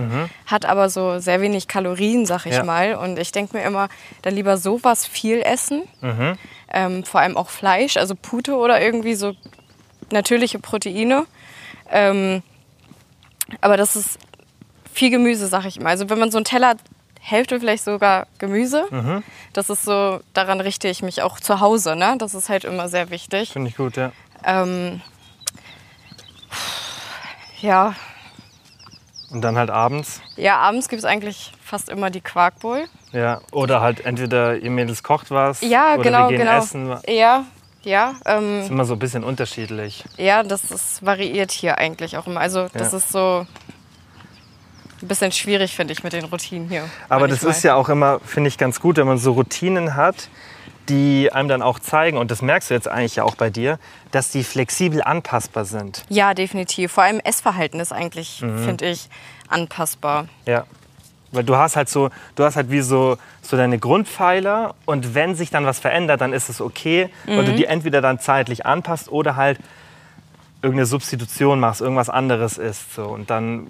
hat aber so sehr wenig Kalorien, sag ich Mhm. Ja. mal. Und ich denke mir immer, dann lieber sowas viel essen. Mhm. Ähm, vor allem auch Fleisch, also Pute oder irgendwie so natürliche Proteine. Ähm, aber das ist viel Gemüse, sag ich mal. Also wenn man so einen Teller hat, Hälfte vielleicht sogar Gemüse. Mhm. Das ist so, daran richte ich mich auch zu Hause. Ne? Das ist halt immer sehr wichtig. Finde ich gut, ja. Ähm, ja, Und dann halt abends. ja, abends gibt es eigentlich fast immer die Quarkbowl. Ja, oder halt entweder ihr Mädels kocht was Ja, oder genau, wir gehen genau. essen. Das Ja, ja. Ähm, ist immer so ein bisschen unterschiedlich. Ja, das ist variiert hier eigentlich auch immer. Also das Ja. ist so ein bisschen schwierig, finde ich, mit den Routinen hier. Aber das ist ja auch immer, finde ich, ganz gut, wenn man so Routinen hat, die einem dann auch zeigen, und das merkst du jetzt eigentlich ja auch bei dir, dass die flexibel anpassbar sind. Ja, definitiv. Vor allem Essverhalten ist eigentlich, Mhm. finde ich, anpassbar. Ja. Weil du hast halt so, du hast halt wie so, so deine Grundpfeiler und wenn sich dann was verändert, dann ist es okay, weil Mhm. du die entweder dann zeitlich anpasst oder halt irgendeine Substitution machst, irgendwas anderes ist. So. Und dann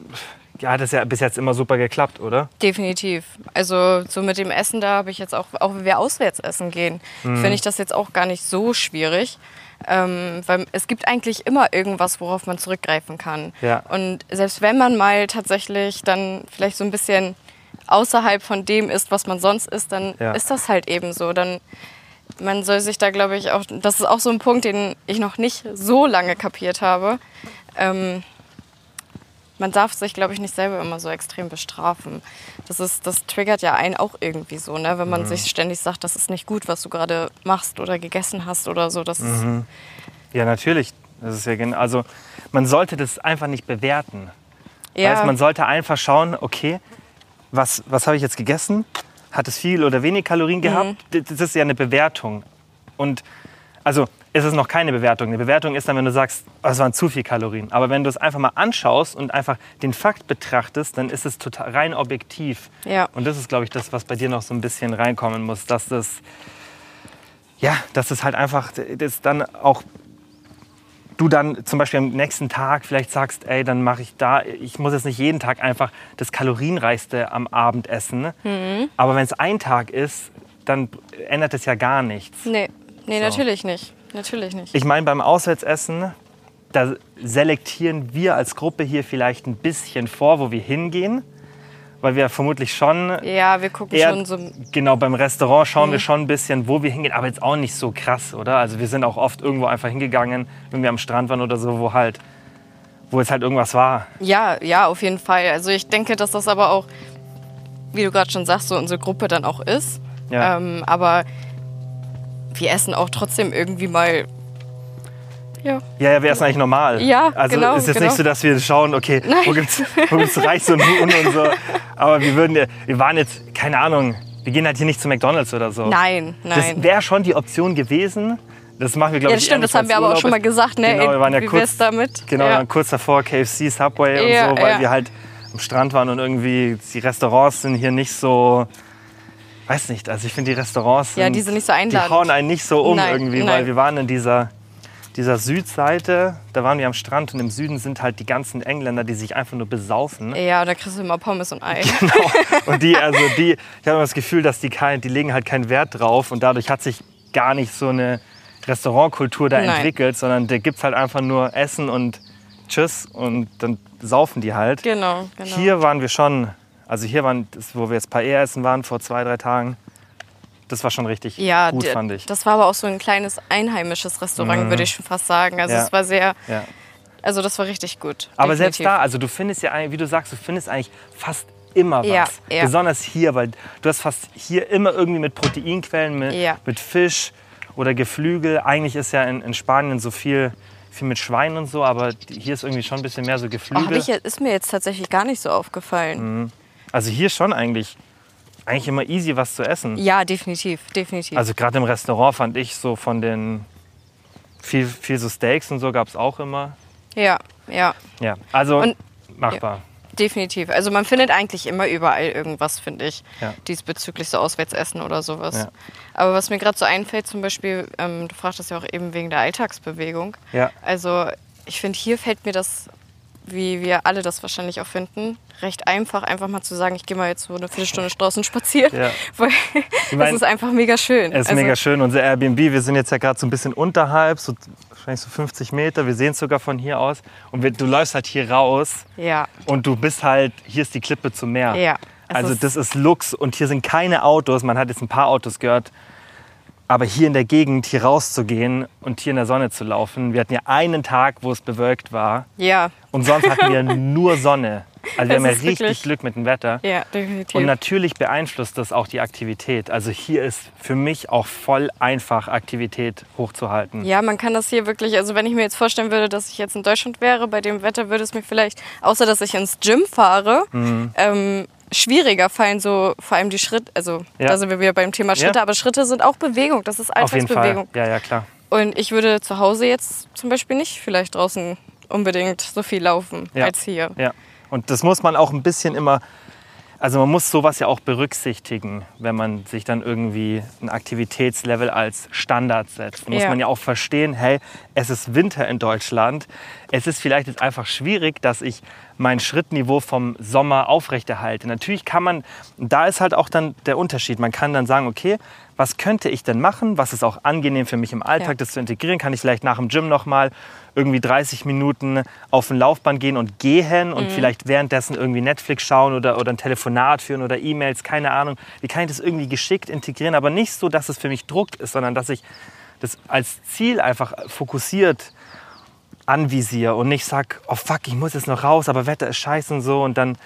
ja, hat es ja bis jetzt immer super geklappt, oder? Definitiv. Also so mit dem Essen, da habe ich jetzt auch, auch wenn wir auswärts essen gehen, Mhm. finde ich das jetzt auch gar nicht so schwierig. Ähm, weil es gibt eigentlich immer irgendwas, worauf man zurückgreifen kann. Ja. Und selbst wenn man mal tatsächlich dann vielleicht so ein bisschen außerhalb von dem ist, was man sonst isst, dann Ja. ist das halt eben so. Dann man soll sich da, glaube ich, auch, das ist auch so ein Punkt, den ich noch nicht so lange kapiert habe. Ähm, man darf sich, glaube ich, nicht selber immer so extrem bestrafen. Das, ist, das triggert ja einen auch irgendwie so, ne? wenn man Mhm. sich ständig sagt, das ist nicht gut, was du gerade machst oder gegessen hast oder so. Das Mhm. Ja, natürlich. Das ist ja gen- also man sollte das einfach nicht bewerten. ja, Weißt, man sollte einfach schauen, okay, was, was habe ich jetzt gegessen? Hat es viel oder wenig Kalorien gehabt? Mhm. Das ist ja eine Bewertung. Und also ist es noch keine Bewertung. Eine Bewertung ist dann, wenn du sagst, oh, es waren zu viel Kalorien. Aber wenn du es einfach mal anschaust und einfach den Fakt betrachtest, dann ist es total rein objektiv. Ja. Und das ist, glaube ich, das, was bei dir noch so ein bisschen reinkommen muss, dass das, ja, dass es halt einfach, das dann auch du dann zum Beispiel am nächsten Tag vielleicht sagst, ey, dann mache ich da, ich muss jetzt nicht jeden Tag einfach das kalorienreichste am Abend essen. Mhm. Aber wenn es ein Tag ist, dann ändert es ja gar nichts. Nee, nee So. natürlich nicht. Natürlich nicht. Ich meine, beim Auswärtsessen, da selektieren wir als Gruppe hier vielleicht ein bisschen vor, wo wir hingehen. Weil wir vermutlich schon ja, wir gucken eher, schon so. genau, beim Restaurant schauen Mhm. wir schon ein bisschen, wo wir hingehen, aber jetzt auch nicht so krass, oder? Also wir sind auch oft irgendwo einfach hingegangen, wenn wir am Strand waren oder so, wo halt, wo jetzt halt irgendwas war. Ja, ja, auf jeden Fall. Also ich denke, dass das aber auch, wie du gerade schon sagst, so unsere Gruppe dann auch ist. Ja. Ähm, aber wir essen auch trotzdem irgendwie mal. Ja. Ja, ja, wäre es eigentlich normal. Ja, also genau, ist jetzt genau. nicht so, dass wir schauen, okay, wo Nein. gibt's, wo gibt's Reis und Huhn und so. Aber wir würden, ja- wir waren jetzt, keine Ahnung, wir gehen halt hier nicht zu McDonalds oder so. Nein, Das nein. wäre schon die Option gewesen. Das machen wir, glaube Ja, ich, das stimmt, das haben wir aber auch schon mal gesagt, ne? Genau, wir waren ja kurz, damit? Genau, Ja. kurz davor KFC, Subway Ja, und so, weil wir halt am Strand waren und irgendwie die Restaurants sind hier nicht so, weiß nicht, also ich finde die Restaurants, Ja, die sind nicht so die einladend. hauen einen nicht so um Nein, irgendwie, weil nein. wir waren in dieser, dieser Südseite, da waren wir am Strand und im Süden sind halt die ganzen Engländer, die sich einfach nur besaufen. Ja, da kriegst du immer Pommes und Ei. Genau. Und die, also die, ich habe immer das Gefühl, dass die, kein, die legen halt keinen Wert drauf und dadurch hat sich gar nicht so eine Restaurantkultur da Nein. entwickelt, sondern da gibt es halt einfach nur Essen und Tschüss und dann saufen die halt. genau, genau. Hier waren wir schon, also hier waren, das, wo wir jetzt Paella essen waren vor zwei, drei Tagen, das war schon richtig ja, gut, d- fand ich. das war aber auch so ein kleines einheimisches Restaurant, würde ich schon fast sagen. Also Ja. es war sehr, ja. also das war richtig gut. Aber selbst definitiv. da, also du findest ja, wie du sagst, du findest eigentlich fast immer was. Ja, ja. Besonders hier, weil du hast fast hier immer irgendwie mit Proteinquellen, mit, Ja. mit Fisch oder Geflügel. Eigentlich ist ja in, in Spanien so viel, viel mit Schwein und so, aber die- hier ist irgendwie schon ein bisschen mehr so Oh, Geflügel. ich, jetzt- ist mir jetzt tatsächlich gar nicht so aufgefallen. Also hier schon eigentlich, eigentlich immer easy was zu essen. Ja, definitiv, definitiv. Also gerade im Restaurant fand ich so von den viel, viel so Steaks und so gab es auch immer. ja, ja, Ja, also Und- machbar. definitiv. Also man findet eigentlich immer überall irgendwas, finde ich, Ja. diesbezüglich so Auswärtsessen oder sowas. Ja. Aber was mir gerade so einfällt, zum Beispiel, ähm, du fragtest ja auch eben wegen der Alltagsbewegung. Ja. Also ich finde, hier fällt mir das, wie wir alle das wahrscheinlich auch finden, recht einfach, einfach mal zu sagen, ich gehe mal jetzt so eine Viertelstunde draußen spazieren. Ja. Weil mein, das ist einfach mega schön. Es ist Also, mega schön. Unser Airbnb, wir sind jetzt ja gerade so ein bisschen unterhalb, so wahrscheinlich so 50 Meter. Wir sehen es sogar von hier aus. Und wir, du läufst halt hier raus Ja, und du bist halt, hier ist die Klippe zum Meer. ja. Also ist- das ist Lux und hier sind keine Autos. Man hat jetzt ein paar Autos gehört. Aber hier in der Gegend, hier rauszugehen und hier in der Sonne zu laufen. Wir hatten ja einen Tag, wo es bewölkt war. Ja, Und sonst hatten wir nur Sonne. Also wir haben ja richtig Glück mit dem Wetter. ja, definitiv. Und natürlich beeinflusst das auch die Aktivität. Also hier ist für mich auch voll einfach, Aktivität hochzuhalten. Ja, man kann das hier wirklich, also wenn ich mir jetzt vorstellen würde, dass ich jetzt in Deutschland wäre, bei dem Wetter würde es mir vielleicht, außer dass ich ins Gym fahre, Mhm. ähm, schwieriger fallen, so vor allem die Schritte, also Ja. da sind wir wieder beim Thema Schritte, Ja. aber Schritte sind auch Bewegung, das ist. Alltagsbewegung. Ja, ja, klar. Und ich würde zu Hause jetzt zum Beispiel nicht vielleicht draußen unbedingt so viel laufen Ja. als hier. Ja. Und das muss man auch ein bisschen immer, also man muss sowas ja auch berücksichtigen, wenn man sich dann irgendwie ein Aktivitätslevel als Standard setzt. Muss Ja. man ja auch verstehen, hey, es ist Winter in Deutschland. Es ist vielleicht jetzt einfach schwierig, dass ich mein Schrittniveau vom Sommer aufrechterhalte. Natürlich kann man, da ist halt auch dann der Unterschied. Man kann dann sagen, okay, was könnte ich denn machen? Was ist auch angenehm für mich im Alltag, Ja. das zu integrieren? Kann ich vielleicht nach dem Gym noch mal irgendwie 30 Minuten auf ein Laufband gehen und gehen und vielleicht währenddessen irgendwie Netflix schauen oder, oder ein Telefonat führen oder E-Mails, keine Ahnung. Wie kann ich das irgendwie geschickt integrieren? Aber nicht so, dass es für mich Druck ist, sondern dass ich das als Ziel einfach fokussiert anvisiere und nicht sag, oh fuck, ich muss jetzt noch raus, aber Wetter ist scheiße und so und dann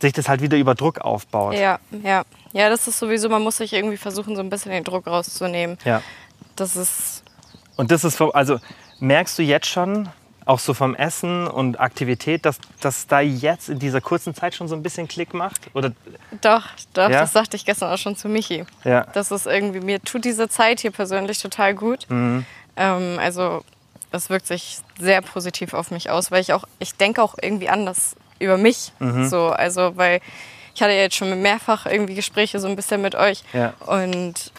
sich das halt wieder über Druck aufbaut. Ja, ja. Ja, das ist sowieso, man muss sich irgendwie versuchen, so ein bisschen den Druck rauszunehmen. ja. Das ist, Und das ist, also merkst du jetzt schon, auch so vom Essen und Aktivität, dass das da jetzt in dieser kurzen Zeit schon so ein bisschen Klick macht? Oder Doch, doch, Ja? das sagte ich gestern auch schon zu Michi. ja, Das ist irgendwie, mir tut diese Zeit hier persönlich total gut. Mhm. Ähm, also es wirkt sich sehr positiv auf mich aus, weil ich auch, ich denke auch irgendwie anders über mich. Mhm. So, also weil ich hatte ja jetzt schon mehrfach irgendwie Gespräche so ein bisschen mit euch. Ja. Und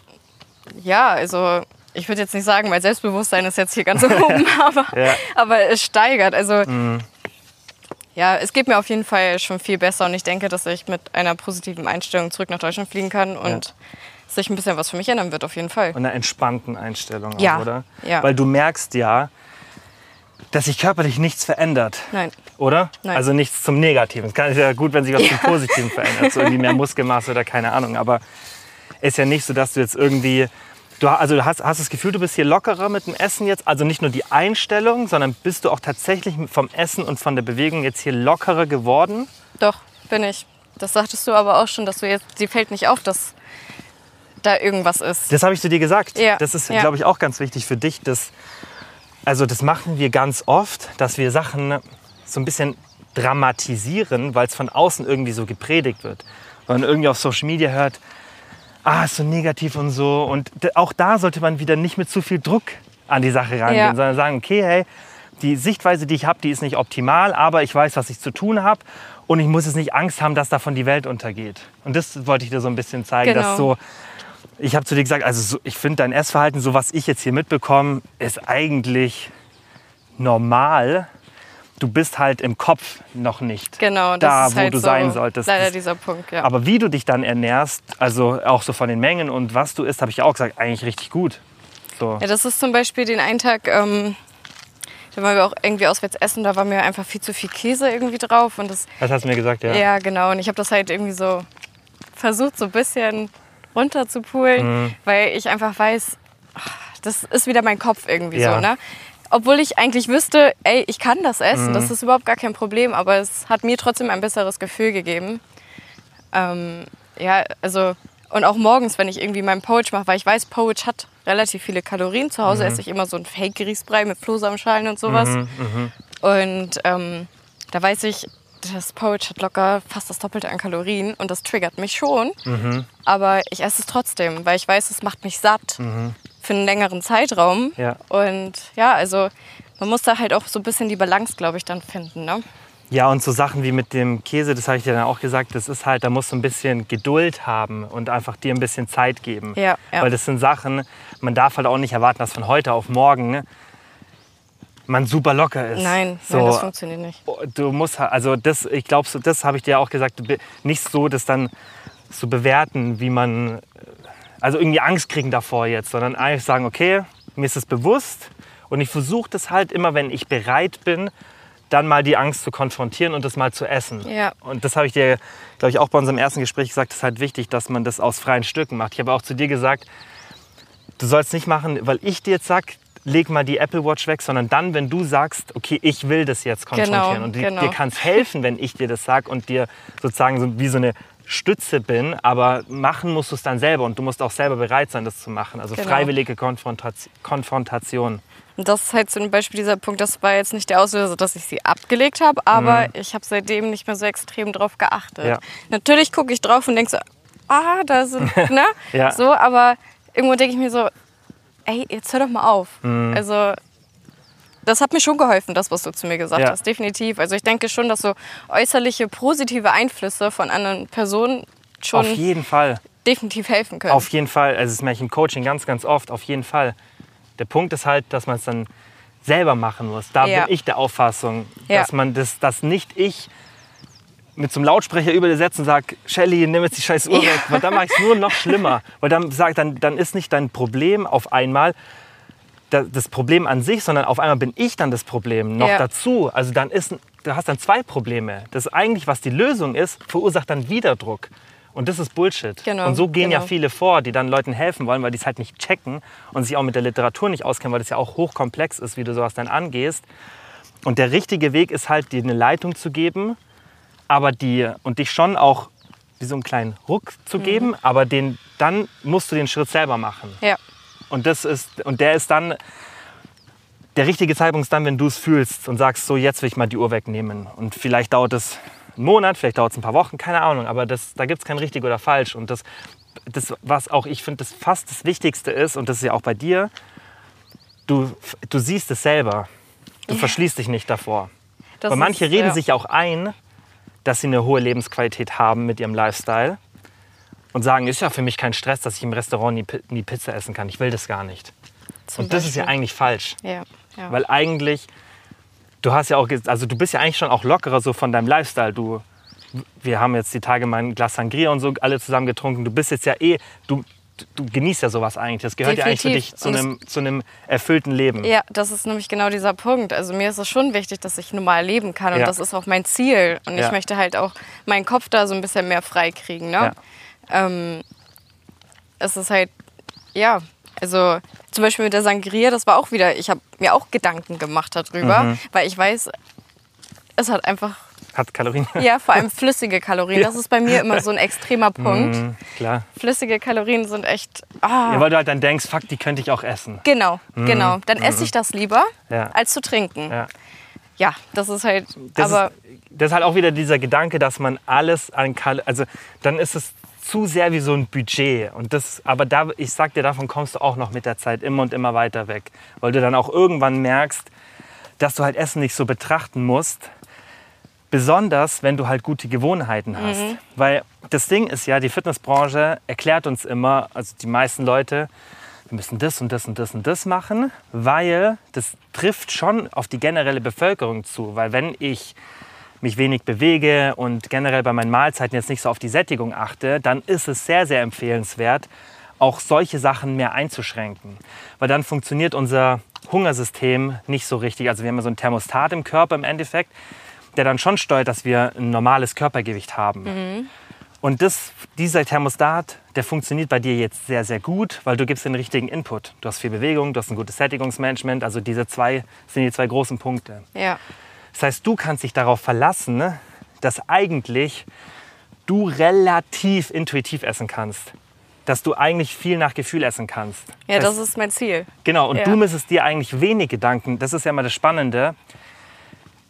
ja, also ich würde jetzt nicht sagen, mein Selbstbewusstsein ist jetzt hier ganz oben, aber, Ja. Mhm. aber es steigert. Also ja, es geht mir auf jeden Fall schon viel besser und ich denke, dass ich mit einer positiven Einstellung zurück nach Deutschland fliegen kann und sich ein bisschen was für mich ändern wird, auf jeden Fall. und einer entspannten Einstellung, Ja, auch, oder? ja. Weil du merkst ja, dass sich körperlich nichts verändert. Nein. Oder? Nein. Also nichts zum Negativen. Es kann- ist ja gut, wenn sich was zum Positiven verändert. So irgendwie mehr Muskelmasse oder keine Ahnung. Aber ist ja nicht so, dass du jetzt irgendwie. Du, also hast, hast das Gefühl, du bist hier lockerer mit dem Essen jetzt. Also nicht nur die Einstellung, sondern bist du auch tatsächlich vom Essen und von der Bewegung jetzt hier lockerer geworden? Doch, bin ich. Das sagtest du aber auch schon, dass du jetzt, dir fällt nicht auf, dass da irgendwas ist. Das habe ich zu dir gesagt. Ja, Das ist, ja. glaube ich, auch ganz wichtig für dich. Dass, also das machen wir ganz oft, dass wir Sachen so ein bisschen dramatisieren, weil es von außen irgendwie so gepredigt wird. Wenn man irgendwie auf Social Media hört, ah, ist so negativ und so. Und auch da sollte man wieder nicht mit zu viel Druck an die Sache rangehen, Ja. sondern sagen, okay, hey, die Sichtweise, die ich habe, die ist nicht optimal, aber ich weiß, was ich zu tun habe. Und ich muss jetzt nicht Angst haben, dass davon die Welt untergeht. Und das wollte ich dir so ein bisschen zeigen, dass Genau. so, ich habe zu dir gesagt, also so, ich finde dein Essverhalten, so was ich jetzt hier mitbekomme, ist eigentlich normal. Du bist halt im Kopf noch nicht Genau, das da, wo halt du so sein solltest. Leider dieser Punkt, ja. aber wie du dich dann ernährst, also auch so von den Mengen und was du isst, habe ich auch gesagt, eigentlich richtig gut. So. Ja, das ist zum Beispiel den einen Tag, ähm, da waren wir auch irgendwie auswärts essen, da war mir einfach viel zu viel Käse irgendwie drauf. Und das, Das hast du mir gesagt, ja. ja. genau. Und ich habe das halt irgendwie so versucht, so ein bisschen runterzupulen, Mhm. weil ich einfach weiß, ach, das ist wieder mein Kopf irgendwie Ja. so, ne? Obwohl ich eigentlich wüsste, ey, ich kann das essen, Mhm. das ist überhaupt gar kein Problem, aber es hat mir trotzdem ein besseres Gefühl gegeben. Ähm, ja, also, und auch morgens, wenn ich irgendwie meinen Porridge mache, weil ich weiß, Porridge hat relativ viele Kalorien. Zu Mhm. Hause esse ich immer so einen Fake-Grießbrei mit Flohsamenschalen und sowas. Mhm, Und ähm, da weiß ich, das Porridge hat locker fast das Doppelte an Kalorien und das triggert mich schon. Mhm. Aber ich esse es trotzdem, weil ich weiß, es macht mich satt für einen längeren Zeitraum. Ja. Und ja, also man muss da halt auch so ein bisschen die Balance, glaube ich, dann finden. Ne? Ja, und so Sachen wie mit dem Käse, das habe ich dir dann auch gesagt, das ist halt, da musst du ein bisschen Geduld haben und einfach dir ein bisschen Zeit geben. Ja, ja. Weil das sind Sachen, man darf halt auch nicht erwarten, dass von heute auf morgen ne, man super locker ist. Nein, so, nein, das funktioniert nicht. du musst, halt- also das, ich glaube, das habe ich dir auch gesagt, nicht so das dann so bewerten, wie man, also irgendwie Angst kriegen davor jetzt, sondern einfach sagen, okay, mir ist es bewusst und ich versuche das halt immer, wenn ich bereit bin, dann mal die Angst zu konfrontieren und das mal zu essen. Ja. Und das habe ich dir, glaube ich, auch bei unserem ersten Gespräch gesagt, es ist halt wichtig, dass man das aus freien Stücken macht. Ich habe auch zu dir gesagt, du sollst nicht machen, weil ich dir jetzt sag, leg mal die Apple Watch weg, sondern dann, wenn du sagst, okay, ich will das jetzt konfrontieren. Genau, und genau. dir kann es helfen, wenn ich dir das sag und dir sozusagen so wie so eine Stütze bin, aber machen musst du es dann selber und du musst auch selber bereit sein, das zu machen. Also Genau. freiwillige Konfrontation. Konfrontation. Und das ist halt zum Beispiel dieser Punkt, das war jetzt nicht der Auslöser, dass ich sie abgelegt habe, aber ich habe seitdem nicht mehr so extrem drauf geachtet. Mhm. Ja. Natürlich gucke ich drauf und denke so, ah, da sind, ne? Ja. So, aber irgendwo denke ich mir so, ey, jetzt hör doch mal auf. Mhm. Also, das hat mir schon geholfen, das, was du zu mir gesagt Ja. hast, definitiv. Also ich denke schon, dass so äußerliche positive Einflüsse von anderen Personen schon Auf jeden Fall. definitiv helfen können. Auf jeden Fall. Also das merke ich im Coaching ganz, ganz oft. Auf jeden Fall. Der Punkt ist halt, dass man es dann selber machen muss. Da Ja. bin ich der Auffassung, Ja. dass man das, dass nicht ich mit so einem Lautsprecher über dir setze und sage, Shelly, nimm jetzt die scheiß Uhr Ja. weg. Weil dann mache ich es nur noch schlimmer. Weil dann, sag, dann, dann ist nicht dein Problem auf einmal das Problem an sich, sondern auf einmal bin ich dann das Problem noch Ja. dazu. Also dann ist, du hast dann zwei Probleme. Das eigentlich, was die Lösung ist, verursacht dann wieder Druck. Und das ist Bullshit. Genau, und so gehen ja genau. viele vor, die dann Leuten helfen wollen, weil die es halt nicht checken und sich auch mit der Literatur nicht auskennen, weil das ja auch hochkomplex ist, wie du sowas dann angehst. Und der richtige Weg ist halt, dir eine Leitung zu geben, aber die und dich schon auch wie so einen kleinen Ruck zu Mhm. geben, aber den, dann musst du den Schritt selber machen. ja. Und das ist und der ist dann der richtige Zeitpunkt ist dann, wenn du es fühlst und sagst, so jetzt will ich mal die Uhr wegnehmen. Und vielleicht dauert es einen Monat, vielleicht dauert es ein paar Wochen, keine Ahnung. Aber das, da gibt es kein richtig oder falsch. Und das, das was auch, ich finde, das fast das Wichtigste ist, und das ist ja auch bei dir, du, du siehst es selber. Du Ja. verschließt dich nicht davor. Das Weil manche ist, reden ja. sich auch ein, dass sie eine hohe Lebensqualität haben mit ihrem Lifestyle und sagen, ist ja für mich kein Stress, dass ich im Restaurant nie, nie Pizza essen kann. Ich will das gar nicht. Zum und das ist ja eigentlich falsch. Ja, ja. Weil eigentlich, du hast ja auch, also du bist ja eigentlich schon auch lockerer so von deinem Lifestyle. Du, wir haben jetzt die Tage mal ein Glas Sangria und so alle zusammen getrunken. Du bist jetzt ja eh, du, du genießt ja sowas eigentlich. Das gehört ja eigentlich für Definitiv. dich zu einem, zu einem erfüllten Leben. Ja, das ist nämlich genau dieser Punkt. Also mir ist es schon wichtig, dass ich normal leben kann und Ja. das ist auch mein Ziel. Und Ja. ich möchte halt auch meinen Kopf da so ein bisschen mehr frei kriegen. Ne? Ähm, es ist halt, ja, also zum Beispiel mit der Sangria, das war auch wieder, ich habe mir auch Gedanken gemacht darüber, Mhm. weil ich weiß, es hat einfach, Hat Kalorien. ja, vor allem flüssige Kalorien. Das ist bei mir immer so ein extremer Punkt. Mhm, klar. Flüssige Kalorien sind echt, ah, Ja, weil du halt dann denkst, fuck, die könnte ich auch essen. genau, genau. Dann esse ich das lieber, Mhm. Ja. als zu trinken. Ja. Ja, das ist halt, Das, aber ist, das ist halt auch wieder dieser Gedanke, dass man alles an Kal also dann ist es zu sehr wie so ein Budget und das aber da ich sag dir davon kommst du auch noch mit der Zeit immer und immer weiter weg, weil du dann auch irgendwann merkst, dass du halt Essen nicht so betrachten musst. Besonders, wenn du halt gute Gewohnheiten hast. Weil das Ding ist ja, die Fitnessbranche erklärt uns immer, also die meisten Leute, wir müssen das und das und das und das machen, weil das trifft schon auf die generelle Bevölkerung zu. Weil wenn ich mich wenig bewege und generell bei meinen Mahlzeiten jetzt nicht so auf die Sättigung achte, dann ist es sehr, sehr empfehlenswert, auch solche Sachen mehr einzuschränken. Weil dann funktioniert unser Hungersystem nicht so richtig. Also wir haben ja so ein Thermostat im Körper im Endeffekt, der dann schon steuert, dass wir ein normales Körpergewicht haben. Und das, dieser Thermostat, der funktioniert bei dir jetzt sehr, sehr gut, weil du gibst den richtigen Input. Du hast viel Bewegung, du hast ein gutes Sättigungsmanagement. Also diese zwei sind die zwei großen Punkte. ja, Das heißt, du kannst dich darauf verlassen, ne, dass eigentlich du relativ intuitiv essen kannst. Dass du eigentlich viel nach Gefühl essen kannst. ja, das heißt, ist mein Ziel. Genau, und Ja. du müsstest dir eigentlich wenig Gedanken, das ist ja immer das Spannende.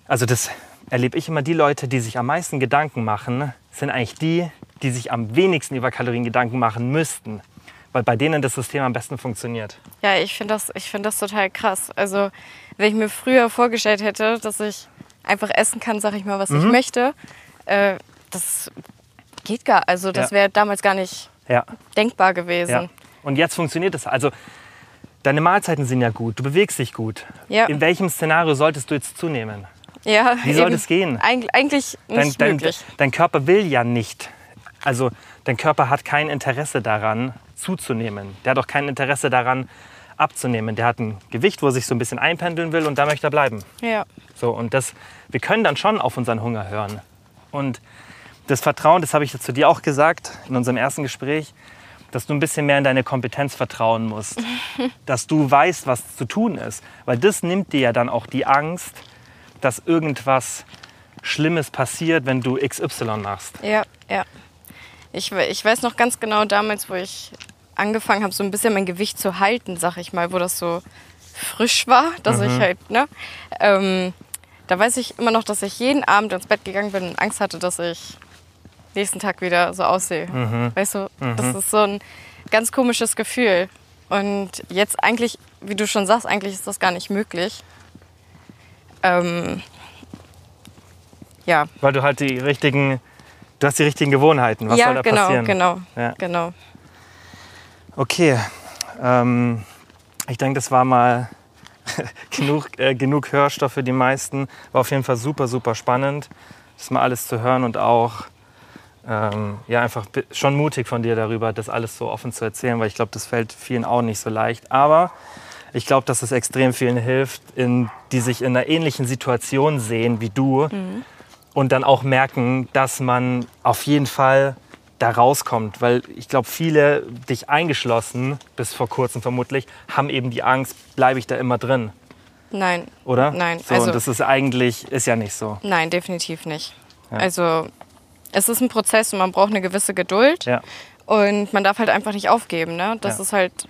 Also das erlebe ich immer, die Leute, die sich am meisten Gedanken machen, sind eigentlich die, die sich am wenigsten über Kalorien Gedanken machen müssten. Weil bei denen das System am besten funktioniert. Ja, ich finde das, ich find das total krass. Also, wenn ich mir früher vorgestellt hätte, dass ich einfach essen kann, sag ich mal, was Mhm. ich möchte, äh, das geht gar. Also, das Ja. wäre damals gar nicht Ja. denkbar gewesen. Ja. Und jetzt funktioniert es. Also deine Mahlzeiten sind ja gut, du bewegst dich gut. Ja. In welchem Szenario solltest du jetzt zunehmen? Ja, Wie soll eben. das gehen? Eig eigentlich Dein, nicht dein, möglich. dein Körper will ja nicht. Also dein Körper hat kein Interesse daran, zuzunehmen. Der hat auch kein Interesse daran, abzunehmen. Der hat ein Gewicht, wo er sich so ein bisschen einpendeln will und da möchte er bleiben. Ja. So, und das, wir können dann schon auf unseren Hunger hören. Und das Vertrauen, das habe ich zu dir auch gesagt in unserem ersten Gespräch, dass du ein bisschen mehr in deine Kompetenz vertrauen musst. dass du weißt, was zu tun ist. Weil das nimmt dir ja dann auch die Angst, dass irgendwas Schlimmes passiert, wenn du XY machst. Ja, ja. Ich, ich weiß noch ganz genau damals, wo ich angefangen habe, so ein bisschen mein Gewicht zu halten, sag ich mal, wo das so frisch war, dass Mhm. ich halt, ne? Ähm, da weiß ich immer noch, dass ich jeden Abend ins Bett gegangen bin und Angst hatte, dass ich nächsten Tag wieder so aussehe. Mhm. Weißt du, das ist so ein ganz komisches Gefühl. Und jetzt eigentlich, wie du schon sagst, eigentlich ist das gar nicht möglich. Ähm, ja, Weil du halt die richtigen, du hast die richtigen Gewohnheiten. Was ja, soll da genau, passieren? genau, Ja. genau. Okay, ähm, ich denke, das war mal genug, äh, genug Hörstoff für die meisten. War auf jeden Fall super, super spannend, das mal alles zu hören und auch ähm, ja, einfach schon mutig von dir darüber, das alles so offen zu erzählen, weil ich glaube, das fällt vielen auch nicht so leicht. Aber ich glaube, dass es extrem vielen hilft, in, die sich in einer ähnlichen Situation sehen wie du und dann auch merken, dass man auf jeden Fall da rauskommt. Weil ich glaube, viele, dich eingeschlossen, bis vor kurzem vermutlich, haben eben die Angst, bleibe ich da immer drin, Nein, oder? Nein, So, also- und das ist eigentlich, ist ja nicht so. nein, definitiv nicht. Ja. Also es ist ein Prozess und man braucht eine gewisse Geduld Ja, und man darf halt einfach nicht aufgeben. Ne? Das Ja. ist halt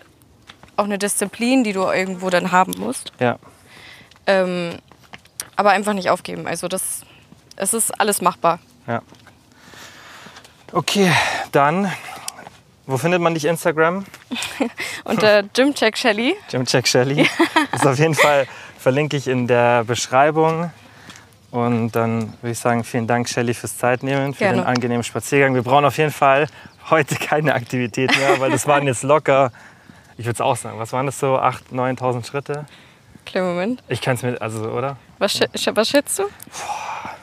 auch eine Disziplin, die du irgendwo dann haben musst. ja. Ähm, aber einfach nicht aufgeben. Also das, es ist alles machbar. Ja. Okay, dann, wo findet man dich Instagram? Unter Gymcheck Shelly. Gymcheck Shelly. ist auf jeden Fall verlinke ich in der Beschreibung. Und dann würde ich sagen, vielen Dank, Shelly, fürs Zeitnehmen, für Gerne. den angenehmen Spaziergang. Wir brauchen auf jeden Fall heute keine Aktivität mehr, weil das waren jetzt locker, ich würde es auch sagen, was waren das so, 8.000, 9.000 Schritte? Kleinen Moment. Ich kann es mir, also, oder? Was, was schätzt du? Ich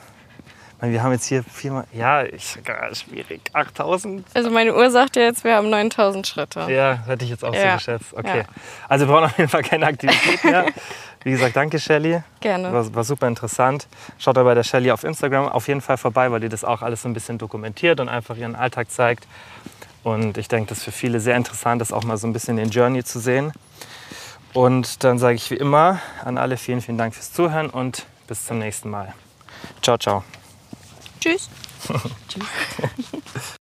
meine, Wir haben jetzt hier viermal, ja, ich, schwierig, 8.000? Also meine Uhr sagt ja jetzt, wir haben 9000 Schritte. Ja, hätte ich jetzt auch so Ja. geschätzt. Okay. Ja. Also wir brauchen auf jeden Fall keine Aktivität mehr. Wie gesagt, danke Shelly. Gerne. War, war super interessant. Schaut da bei der Shelly auf Instagram auf jeden Fall vorbei, weil die das auch alles so ein bisschen dokumentiert und einfach ihren Alltag zeigt. Und ich denke, das ist für viele sehr interessant, das auch mal so ein bisschen den Journey zu sehen. Und dann sage ich wie immer an alle vielen, vielen Dank fürs Zuhören und bis zum nächsten Mal. Ciao, ciao. Tschüss. Tschüss.